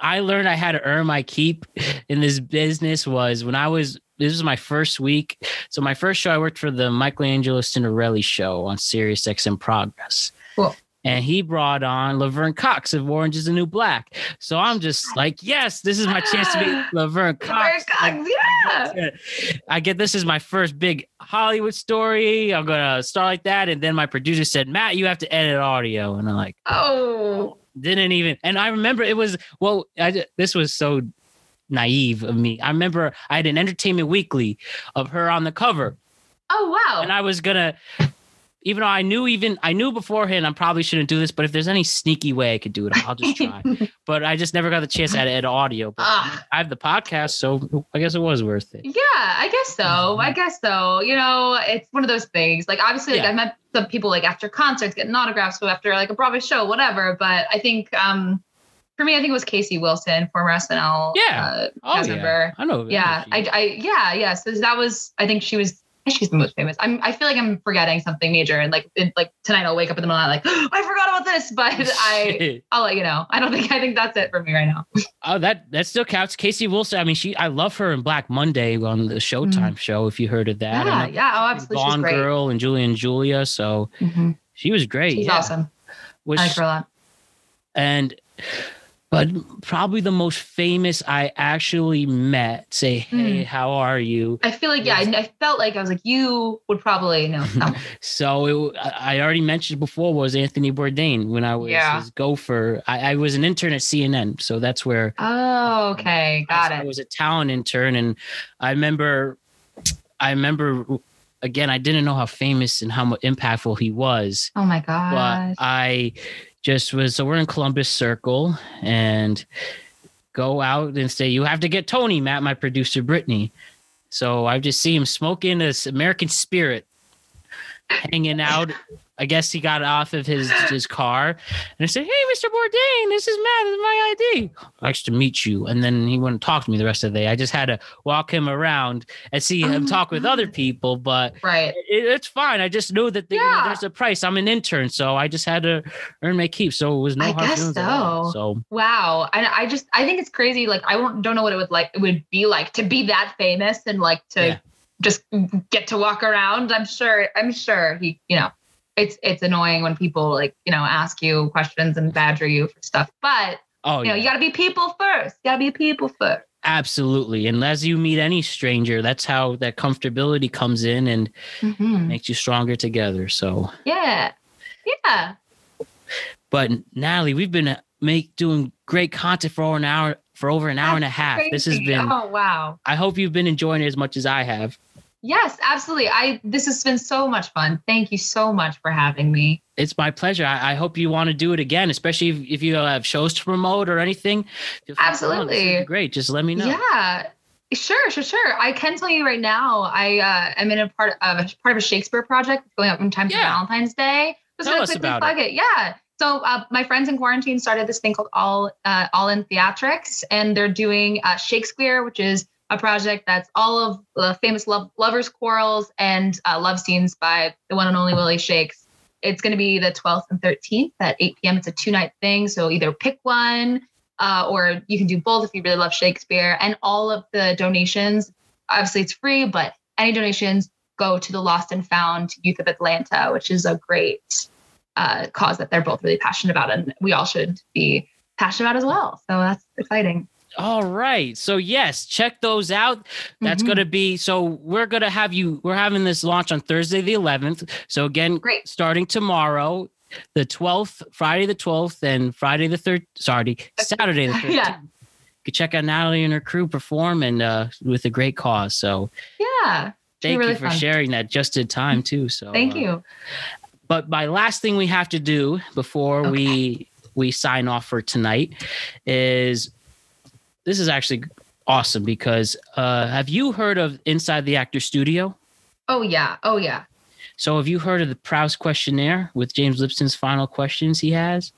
I learned I had to earn my keep in this business was when I was this was my first week. So my first show I worked for the Michelangelo Signorile show on Sirius XM Progress. Cool. And he brought on Laverne Cox of Orange is the New Black. So I'm just like, yes, this is my chance to meet Laverne Cox. Cox, yeah. I get this is my first big Hollywood story. I'm gonna start like that. And then my producer said, Matt, you have to edit audio. And I'm like, Oh, didn't even and i remember it was well I, this was so naive of me i remember i had an entertainment weekly of her on the cover oh wow! and i was gonna even though i knew even i knew beforehand i probably shouldn't do this but if there's any sneaky way i could do it i'll just try but i just never got the chance to edit audio but Ah. i have the podcast so i guess it was worth it Yeah, I guess so. I guess so. You know, it's one of those things. Like obviously, like Yeah. I met some people like after concerts, getting autographs, so after like a Broadway show, whatever. But I think um for me, I think it was Casey Wilson, former SNL Yeah. uh, oh yeah member. i know Yeah, I, I yeah, yeah. So that was I think she was she's the most famous. I'm I feel like I'm forgetting something major and like it, like tonight I'll wake up in the middle of the night like I forgot about this, but I I'll let you know. I don't think I think that's it for me right now. Oh, that that still counts. Casey Wilson. I mean, she. I love her in Black Monday on the Showtime show. If you heard of that, yeah, And, yeah. Oh, absolutely. She's Gone. Girl and Julie and Julia. So Mhm. she was great. She's yeah. awesome. Was- I like her a lot. and but probably the most famous I actually met. Say, hey, Mm. how are you? I feel like yeah, I, I felt like I was like you would probably know. So it, I I already mentioned before was Anthony Bourdain when I was Yeah. his gopher. I, I was an intern at CNN, so that's where oh, okay, got it. I it. was a talent intern, and I remember, I remember again. I didn't know how famous and how impactful he was, Oh my but god. I just was. So we're in Columbus Circle, and go out and say, "You have to get Tony, Matt, my producer, Brittany." So I just see him smoking this American Spirit, hanging out. I guess he got off of his his car, and I said, "Hey, Mr. Bourdain, this is Matt. This is my ID. Nice to meet you." And then he wouldn't talk to me the rest of the day. I just had to walk him around and see Oh him talk with other oh. people. But right. it, it's fine. I just knew that the, you know, there's a price. I'm an intern, so I just had to earn my keep. So it was no I hard guess all. So Wow. And I just I think it's crazy. Like I won't, don't know what it would like it would be like to be that famous and like to Yeah. just get to walk around. I'm sure I'm sure he, you know, it's it's annoying when people like, you know, ask you questions and badger you for stuff. But oh you know, yeah, you gotta be people first. You gotta be people first. absolutely. And as you meet any stranger, that's how that comfortability comes in and Mhm. makes you stronger together. So, Yeah. Yeah. but Natalie, we've been uh, make doing great content for over an hour for over an hour and a half. This has been. Oh wow. I hope you've been enjoying it as much as I have. Yes, absolutely. I this has been so much fun. Thank you so much for having me. It's my pleasure. I, I hope you want to do it again, especially if, if you have shows to promote or anything. Feel free to come on. This would be Absolutely. Great. Just let me know. Yeah. Sure, sure, sure. I can tell you right now, I uh, am in a part of a part of a Shakespeare project going up in time for Yeah. Valentine's Day. Just Tell us quickly about plug it. Yeah. So uh, my friends in quarantine started this thing called All uh, All in Theatrics, and they're doing uh, Shakespeare, which is a project that's all of the famous love, lovers' quarrels and uh, love scenes by the one and only Willie Shakes. It's going to be the 12th and 13th at 8 p.m. It's a two night thing, so either pick one uh, or you can do both if you really love Shakespeare. And all of the donations, obviously it's free, but any donations go to the Lost and Found Youth of Atlanta, which is a great uh, cause that they're both really passionate about, and we all should be passionate about as well. So that's exciting. All right. So yes, check those out. That's Mhm. going to be so we're going to have you we're having this launch on Thursday the 11th. So again, Great. starting tomorrow, the 12th, Friday the 12th and Friday the 3rd, sorry, Saturday the 13th. Yeah. You can check out Natalie and her crew perform and uh with a great cause. So Yeah. thank really you for fun. sharing that just in time too. So Thank uh, you. but my last thing we have to do before we we sign off for tonight is this is actually awesome because uh have you heard of inside the actor studio Oh yeah. Oh yeah. so have you heard of the Proust questionnaire with James Lipton's final questions he has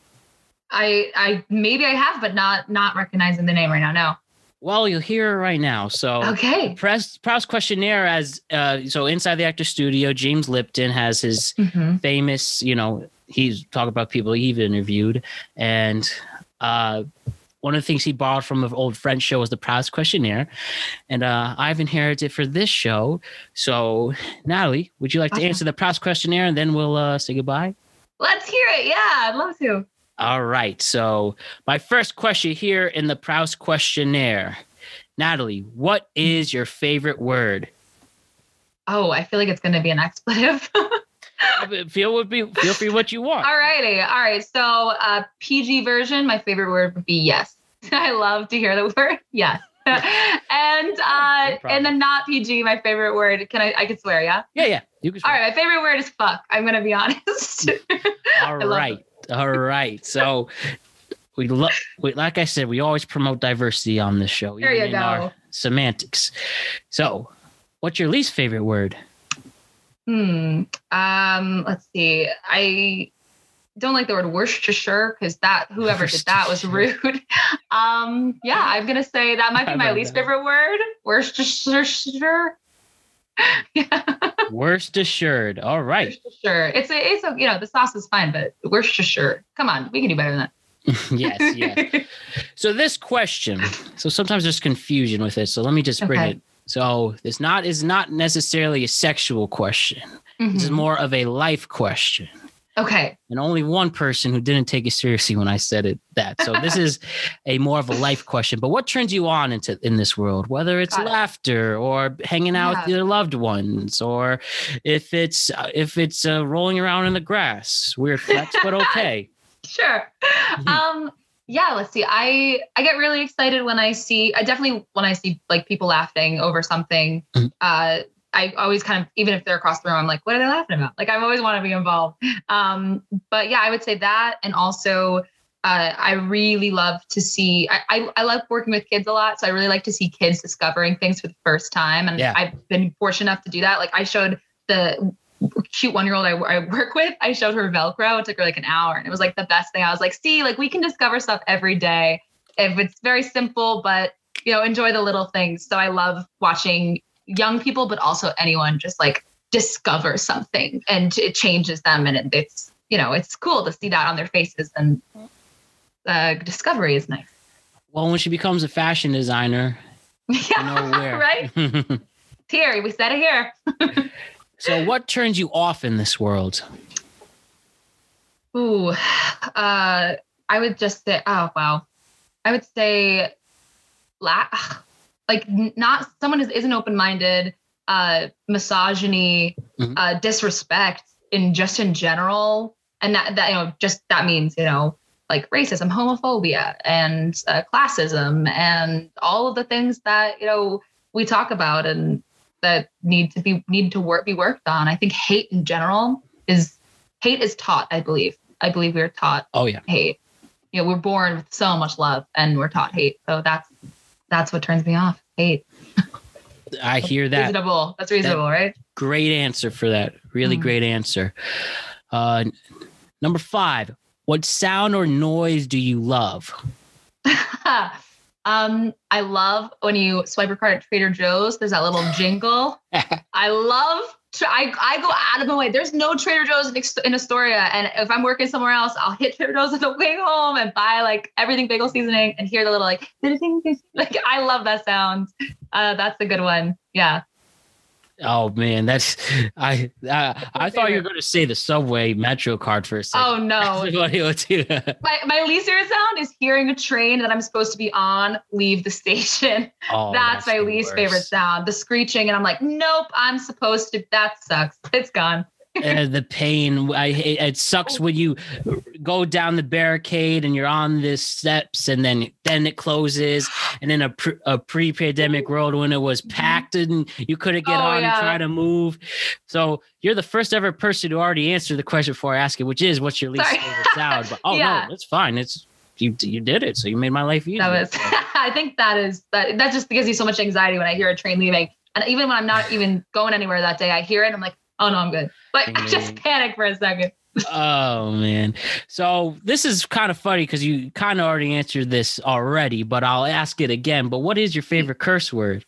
I I maybe I have, but not not recognizing the name right now. No. well you'll hear it right now so Okay. Proust, Proust questionnaire as uh so inside the actor studio James Lipton has his Mhm. famous, you know, he's talking about people he've interviewed. And uh, one of the things he borrowed from an old French show was the Proust questionnaire. And uh, I've inherited it for this show. So, Natalie, would you like to answer the Proust questionnaire and then we'll uh, say goodbye? Let's hear it. Yeah, I'd love to. All right. So, my first question here in the Proust questionnaire Natalie, what is your favorite word? Oh, I feel like it's gonna be an expletive. feel would be feel free what you want. All righty. All right. So uh PG version, my favorite word would be yes. I love to hear the word yes. and uh No and then not PG, my favorite word. Can I I can swear, yeah? Yeah, yeah. You can. All right, my favorite word is fuck. I'm gonna be honest. All right. All right. So we love we, like I said, we always promote diversity on this show. There you go. semantics. So what's your least favorite word? Hmm. Um, let's see. I don't like the word Worcestershire because that whoever did that was rude. um, yeah, I'm gonna say that might be my least that. favorite word. Worcestershire. yeah. Worst assured. All right. Worcestershire. It's a, it's a, you know, the sauce is fine, but Worcestershire. Come on, we can do better than that. yes, yes. So this question, so sometimes there's confusion with it. So let me just bring Okay. it. So this not is not necessarily a sexual question. This is Mhm. more of a life question. Okay. and only one person who didn't take it seriously when I said it that. So this is a more of a life question. But what turns you on into in this world? Whether it's Got it. laughter or hanging out with your loved ones, or if it's uh, if it's uh, rolling around in the grass. Weird flex, but okay. Sure. Um, yeah, let's see. I I get really excited when I see I definitely when I see like people laughing over something. Mhm. Uh I always kind of even if they're across the room, I'm like, what are they laughing about? Like I always want to be involved. Um, but yeah, I would say that and also uh, I really love to see. I, I I love working with kids a lot, so I really like to see kids discovering things for the first time. And Yeah. I've been fortunate enough to do that. Like I showed the cute one year old I, I work with, I showed her Velcro. It took her like an hour, and it was like the best thing. I was like, see, like we can discover stuff every day if it's very simple, but you know, enjoy the little things. So I love watching young people, but also anyone just like discover something and it changes them, and it, it's you know, it's cool to see that on their faces, and uh, discovery is nice. Well, when she becomes a fashion designer, you know where. right here. We said it here. so, what turns you off in this world? Ooh, uh, I would just say, oh wow, I would say, like not someone who isn't open minded, uh, misogyny, Mhm. uh, disrespect in just in general, and that that you know just that means you know like racism, homophobia, and uh, classism, and all of the things that you know we talk about and that need to be need to work be worked on. I think hate in general is hate is taught. I believe. I believe we are taught Oh yeah. hate. You know, we're born with so much love, and we're taught hate. So that's that's what turns me off. Hate. I hear that. reasonable. That's reasonable, right? Great answer for that. Really Mm. great answer. Uh, number five. What sound or noise do you love? um, I love when you swipe your card at Trader Joe's. There's that little jingle. I love. I, I go out of my way. There's no Trader Joe's in, in Astoria, and if I'm working somewhere else, I'll hit Trader Joe's on the way home and buy like everything bagel seasoning and hear the little like like I love that sound. Uh, that's a good one. Yeah. Oh man, that's I I, I thought you were going to say the subway metro card for a second. Oh no. That's what you would do. my, my least favorite sound is hearing a train that I'm supposed to be on leave the station. Oh, that's, my least worst. favorite sound. The screeching, and I'm like, nope, I'm supposed to. That sucks. It's gone. And the pain i it, it sucks when you go down the barricade and you're on the steps and then then it closes and in a, pre, a pre-pandemic world when it was mm-hmm. packed and you couldn't get Oh, on yeah. and try to move so you're the first ever person to already answer the question before i ask it which is what's your least Sorry. favorite sound but oh Yeah. no it's fine it's you you did it so you made my life easier That was. I think that is that. That just gives me so much anxiety when I hear a train leaving, and even when I'm not even going anywhere that day, I hear it. I'm like, oh no, I'm good. But I just mm. panicked for a second. Oh man. So this is kind of funny because you kind of already answered this already, but I'll ask it again. But what is your mm. favorite curse word?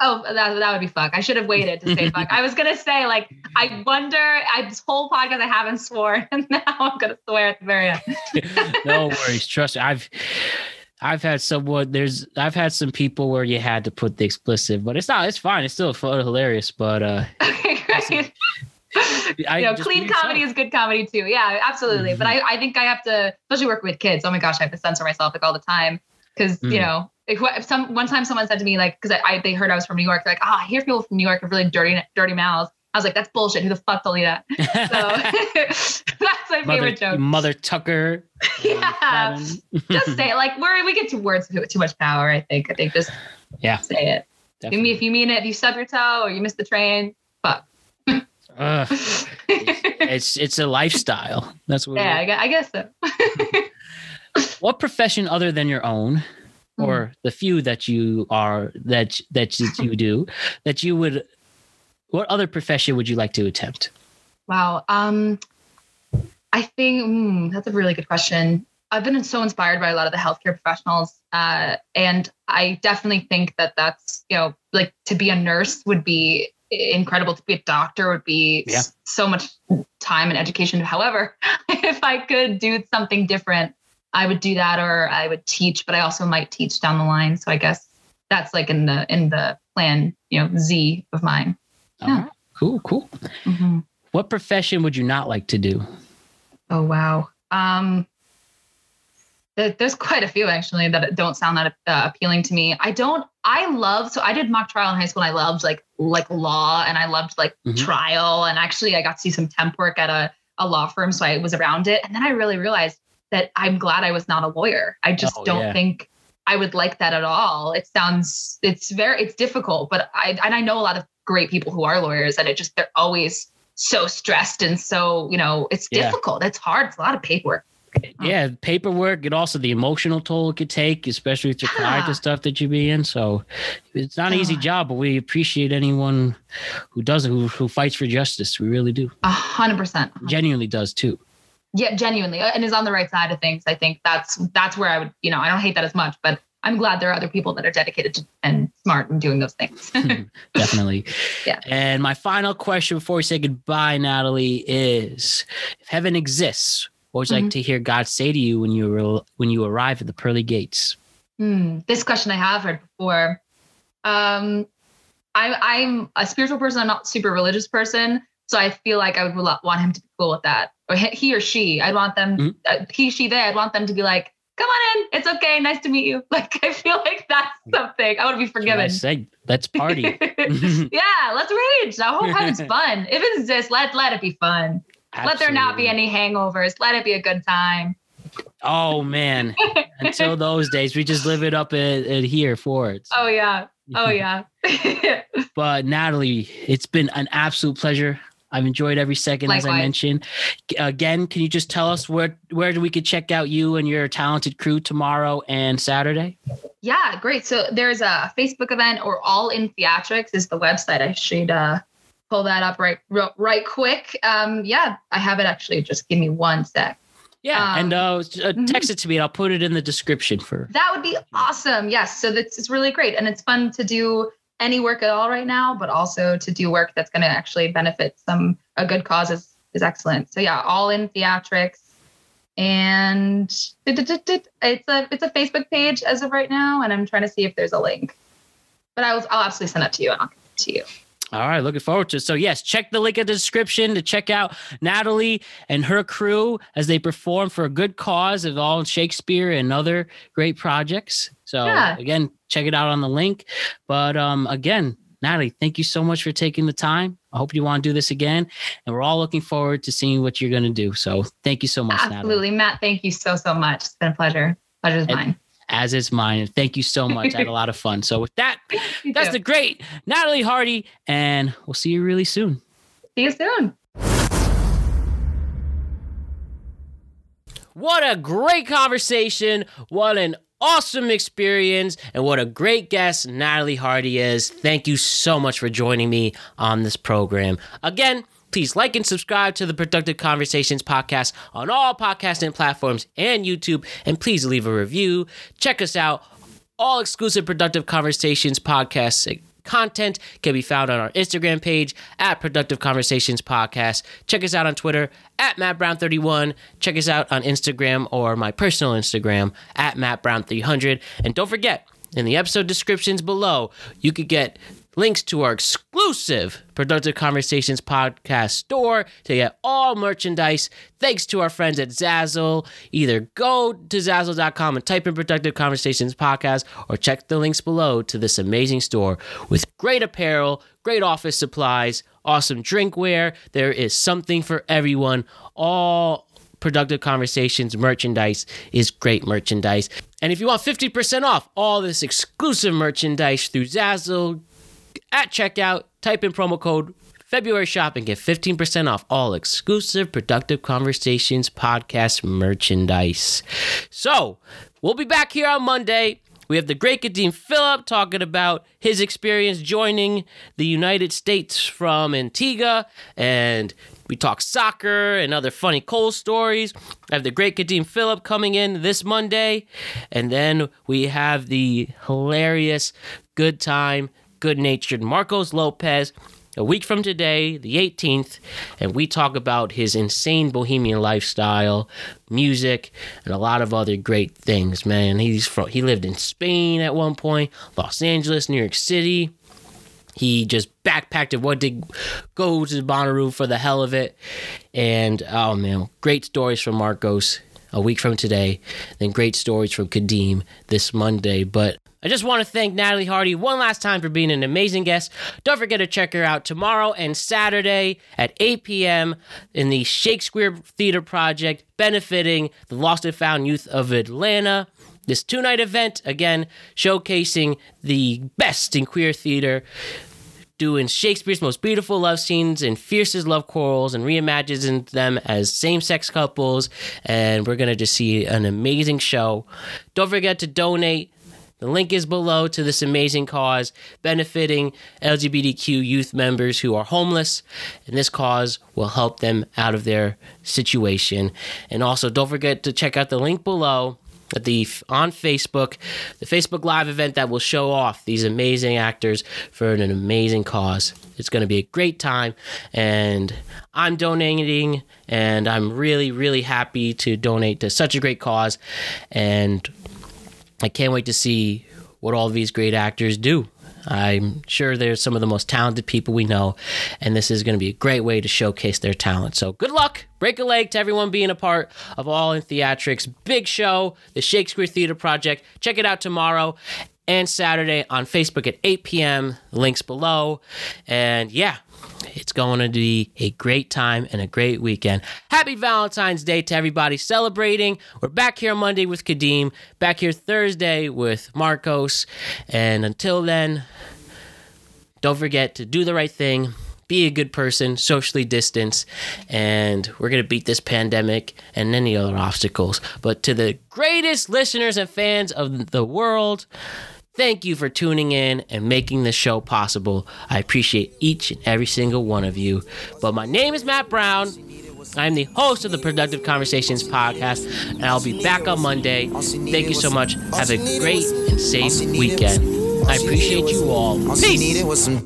Oh, that, that would be fuck. I should have waited to say fuck. I was gonna say like, I wonder. I this whole podcast I haven't sworn, and now I'm gonna swear at the very end. no worries. Trust me. I've I've had someone there's I've had some people where you had to put the explicit, but it's not it's fine. It's still hilarious. But uh Okay. I you know, clean comedy is good comedy too. Yeah, absolutely. But I, I think I have to, especially working with kids. Oh my gosh, I have to censor myself like all the time because Mm. you know, if, if some one time someone said to me like, because I, I they heard I was from New York, they're like, oh, I hear people from New York have really dirty dirty mouths. I was like, that's bullshit. Who the fuck told you that? So that's my mother, favorite joke. mother Tucker. Yeah, just say it. Like we're we get to words with too much power. I think. I think just Yeah. say it. Definitely. if you mean it, if you stub your toe or you miss the train, fuck. Ugh, it's it's a lifestyle. That's what. yeah. I guess, I guess so. what profession other than your own Hmm. or the few that you are that that you do that you would what other profession would you like to attempt Wow. Um, I think mm, that's a really good question. I've been so inspired by a lot of the healthcare professionals, uh, and I definitely think that that's you know like to be a nurse would be incredible. To be a doctor would be Yeah. so much time and education. However, if I could do something different, I would do that, or I would teach. But I also might teach down the line. So I guess that's like in the in the plan, you know, Z of mine. All Yeah. right. cool cool Mhm. what profession would you not like to do Oh wow. Um, there's quite a few actually that don't sound that uh, appealing to me. I don't. I love. So I did mock trial in high school. And I loved like like law, and I loved like Mhm. trial. And actually, I got to do some temp work at a a law firm, so I was around it. And then I really realized that I'm glad I was not a lawyer. I just Oh, don't yeah. think I would like that at all. It sounds. It's very. It's difficult, but I and I know a lot of great people who are lawyers, and it just they're always so stressed and so you know it's Yeah. difficult. It's hard. It's a lot of paperwork. Oh. yeah paperwork and also the emotional toll it could take especially with the kind Yeah. of stuff that you be in. So it's not an easy Oh. job but we appreciate anyone who does it who, who fights for justice. We really do. A hundred percent. Genuinely does too. Yeah genuinely and is on the right side of things. I think that's that's where i would you know i don't hate that as much but i'm glad there are other people that are dedicated to and smart and doing those things definitely. Yeah. And my final question before we say goodbye, Natalie, is if heaven exists, what would you Mm-hmm. like to hear God say to you when you re- when you arrive at the pearly gates? Hmm, this question I have heard before. Um, I, I'm a spiritual person. I'm not super religious person, so I feel like I would want him to be cool with that, or he, or she. I'd want them, Mhm. uh, he, she, they. I'd want them to be like, "Come on in, it's okay, nice to meet you." Like I feel like that's something I want to be what I forgiven. say, let's party. yeah, let's rage. I hope heaven's fun. If it exists, let let it be fun. Let there not be any hangovers. Let it be a good time. Oh man, until those days, we just live it up here for it. oh yeah. Oh yeah. But Natalie, it's been an absolute pleasure. I've enjoyed every second, as I mentioned. Again, can you just tell us where where we could check out you and your talented crew tomorrow and Saturday? Yeah, great. So there's a Facebook event or All in Theatrics is the website. I should uh, pull that up right right quick. Um, yeah, I have it actually. Just give me one sec. Yeah, and Um, uh, uh, text it to me. and I'll put it in the description for. That would be awesome. Yes. So that's it's really great. And it's fun to do any work at all right now, but also to do work that's going to actually benefit some a good cause is, is excellent. So yeah, all in theatrics. And it's a it's a Facebook page as of right now, and I'm trying to see if there's a link. But I will I'll absolutely send it to you and I'll get it to you. All right, looking forward to it. So, yes, check the link in the description to check out Natalie and her crew as they perform for a good cause of all Shakespeare and other great projects. So, Yeah. again, check it out on the link. But um, again, Natalie, thank you so much for taking the time. I hope you want to do this again. And we're all looking forward to seeing what you're going to do. So, thank you so much, Natalie. Absolutely, Matt. Thank you so so much. It's been a pleasure. Pleasure's And- mine. As is mine. And thank you so much. I had a lot of fun. So, with that, that's too. the great Natalie Hardy. And we'll see you really soon. See you soon. What a great conversation. What an awesome experience. And what a great guest Natalie Hardy is. Thank you so much for joining me on this program. Again, please like and subscribe to the Productive Conversations podcast on all podcasting platforms and YouTube. And please leave a review. Check us out. All exclusive Productive Conversations podcast content can be found on our Instagram page at Productive Conversations Podcast. Check us out on Twitter at Matt Brown31. Check us out on Instagram or my personal Instagram at Matt Brown300. And don't forget, in the episode descriptions below, you could get links to our exclusive Productive Conversations podcast store to get all merchandise. Thanks to our friends at Zazzle. Either go to Zazzle.com and type in Productive Conversations podcast or check the links below to this amazing store with great apparel, great office supplies, awesome drinkware. There is something for everyone. All Productive Conversations merchandise is great merchandise. And if you want 50% off all this exclusive merchandise through Zazzle, at checkout, type in promo code February Shop and get 15% off all exclusive Productive Conversations podcast merchandise. So, we'll be back here on Monday. We have the great Kadeem Phillip talking about his experience joining the United States from Antigua, and we talk soccer and other funny Cole stories. I have the great Kadeem Phillip coming in this Monday, and then we have the hilarious, good time, good natured Marcos Lopez a week from today, the 18th, and we talk about his insane bohemian lifestyle, music, and a lot of other great things, man. He's from he lived in Spain at one point, Los Angeles, New York City. He just backpacked and wanted to go to Bonnaroo for the hell of it. And oh man, great stories from Marcos a week from today, then great stories from Kadeem this Monday. But I just want to thank Natalie Hardy one last time for being an amazing guest. Don't forget to check her out tomorrow and Saturday at 8 p.m. in the Shakespeare Theater Project, benefiting the Lost and Found Youth of Atlanta. This two night event, again, showcasing the best in queer theater doing Shakespeare's most beautiful love scenes and fiercest love quarrels and reimagines them as same sex couples. And we're going to just see an amazing show. Don't forget to donate. The link is below to this amazing cause benefiting LGBTQ youth members who are homeless. And this cause will help them out of their situation. And also, don't forget to check out the link below at the on Facebook, the Facebook Live event that will show off these amazing actors for an amazing cause. It's going to be a great time, and I'm donating, and I'm really, really happy to donate to such a great cause, and I can't wait to see what all these great actors do. I'm sure they're some of the most talented people we know, and this is going to be a great way to showcase their talent. So, good luck, break a leg to everyone being a part of All in Theatrics. Big show, the Shakespeare Theater Project. Check it out tomorrow. and Saturday on Facebook at 8 p.m. Links below. And yeah, it's going to be a great time and a great weekend. Happy Valentine's Day to everybody celebrating. We're back here Monday with Kadeem, back here Thursday with Marcos. And until then, don't forget to do the right thing, be a good person, socially distance, and we're going to beat this pandemic and any other obstacles. But to the greatest listeners and fans of the world, Thank you for tuning in and making this show possible. I appreciate each and every single one of you. But my name is Matt Brown. I'm the host of the Productive Conversations podcast, and I'll be back on Monday. Thank you so much. Have a great and safe weekend. I appreciate you all. Peace.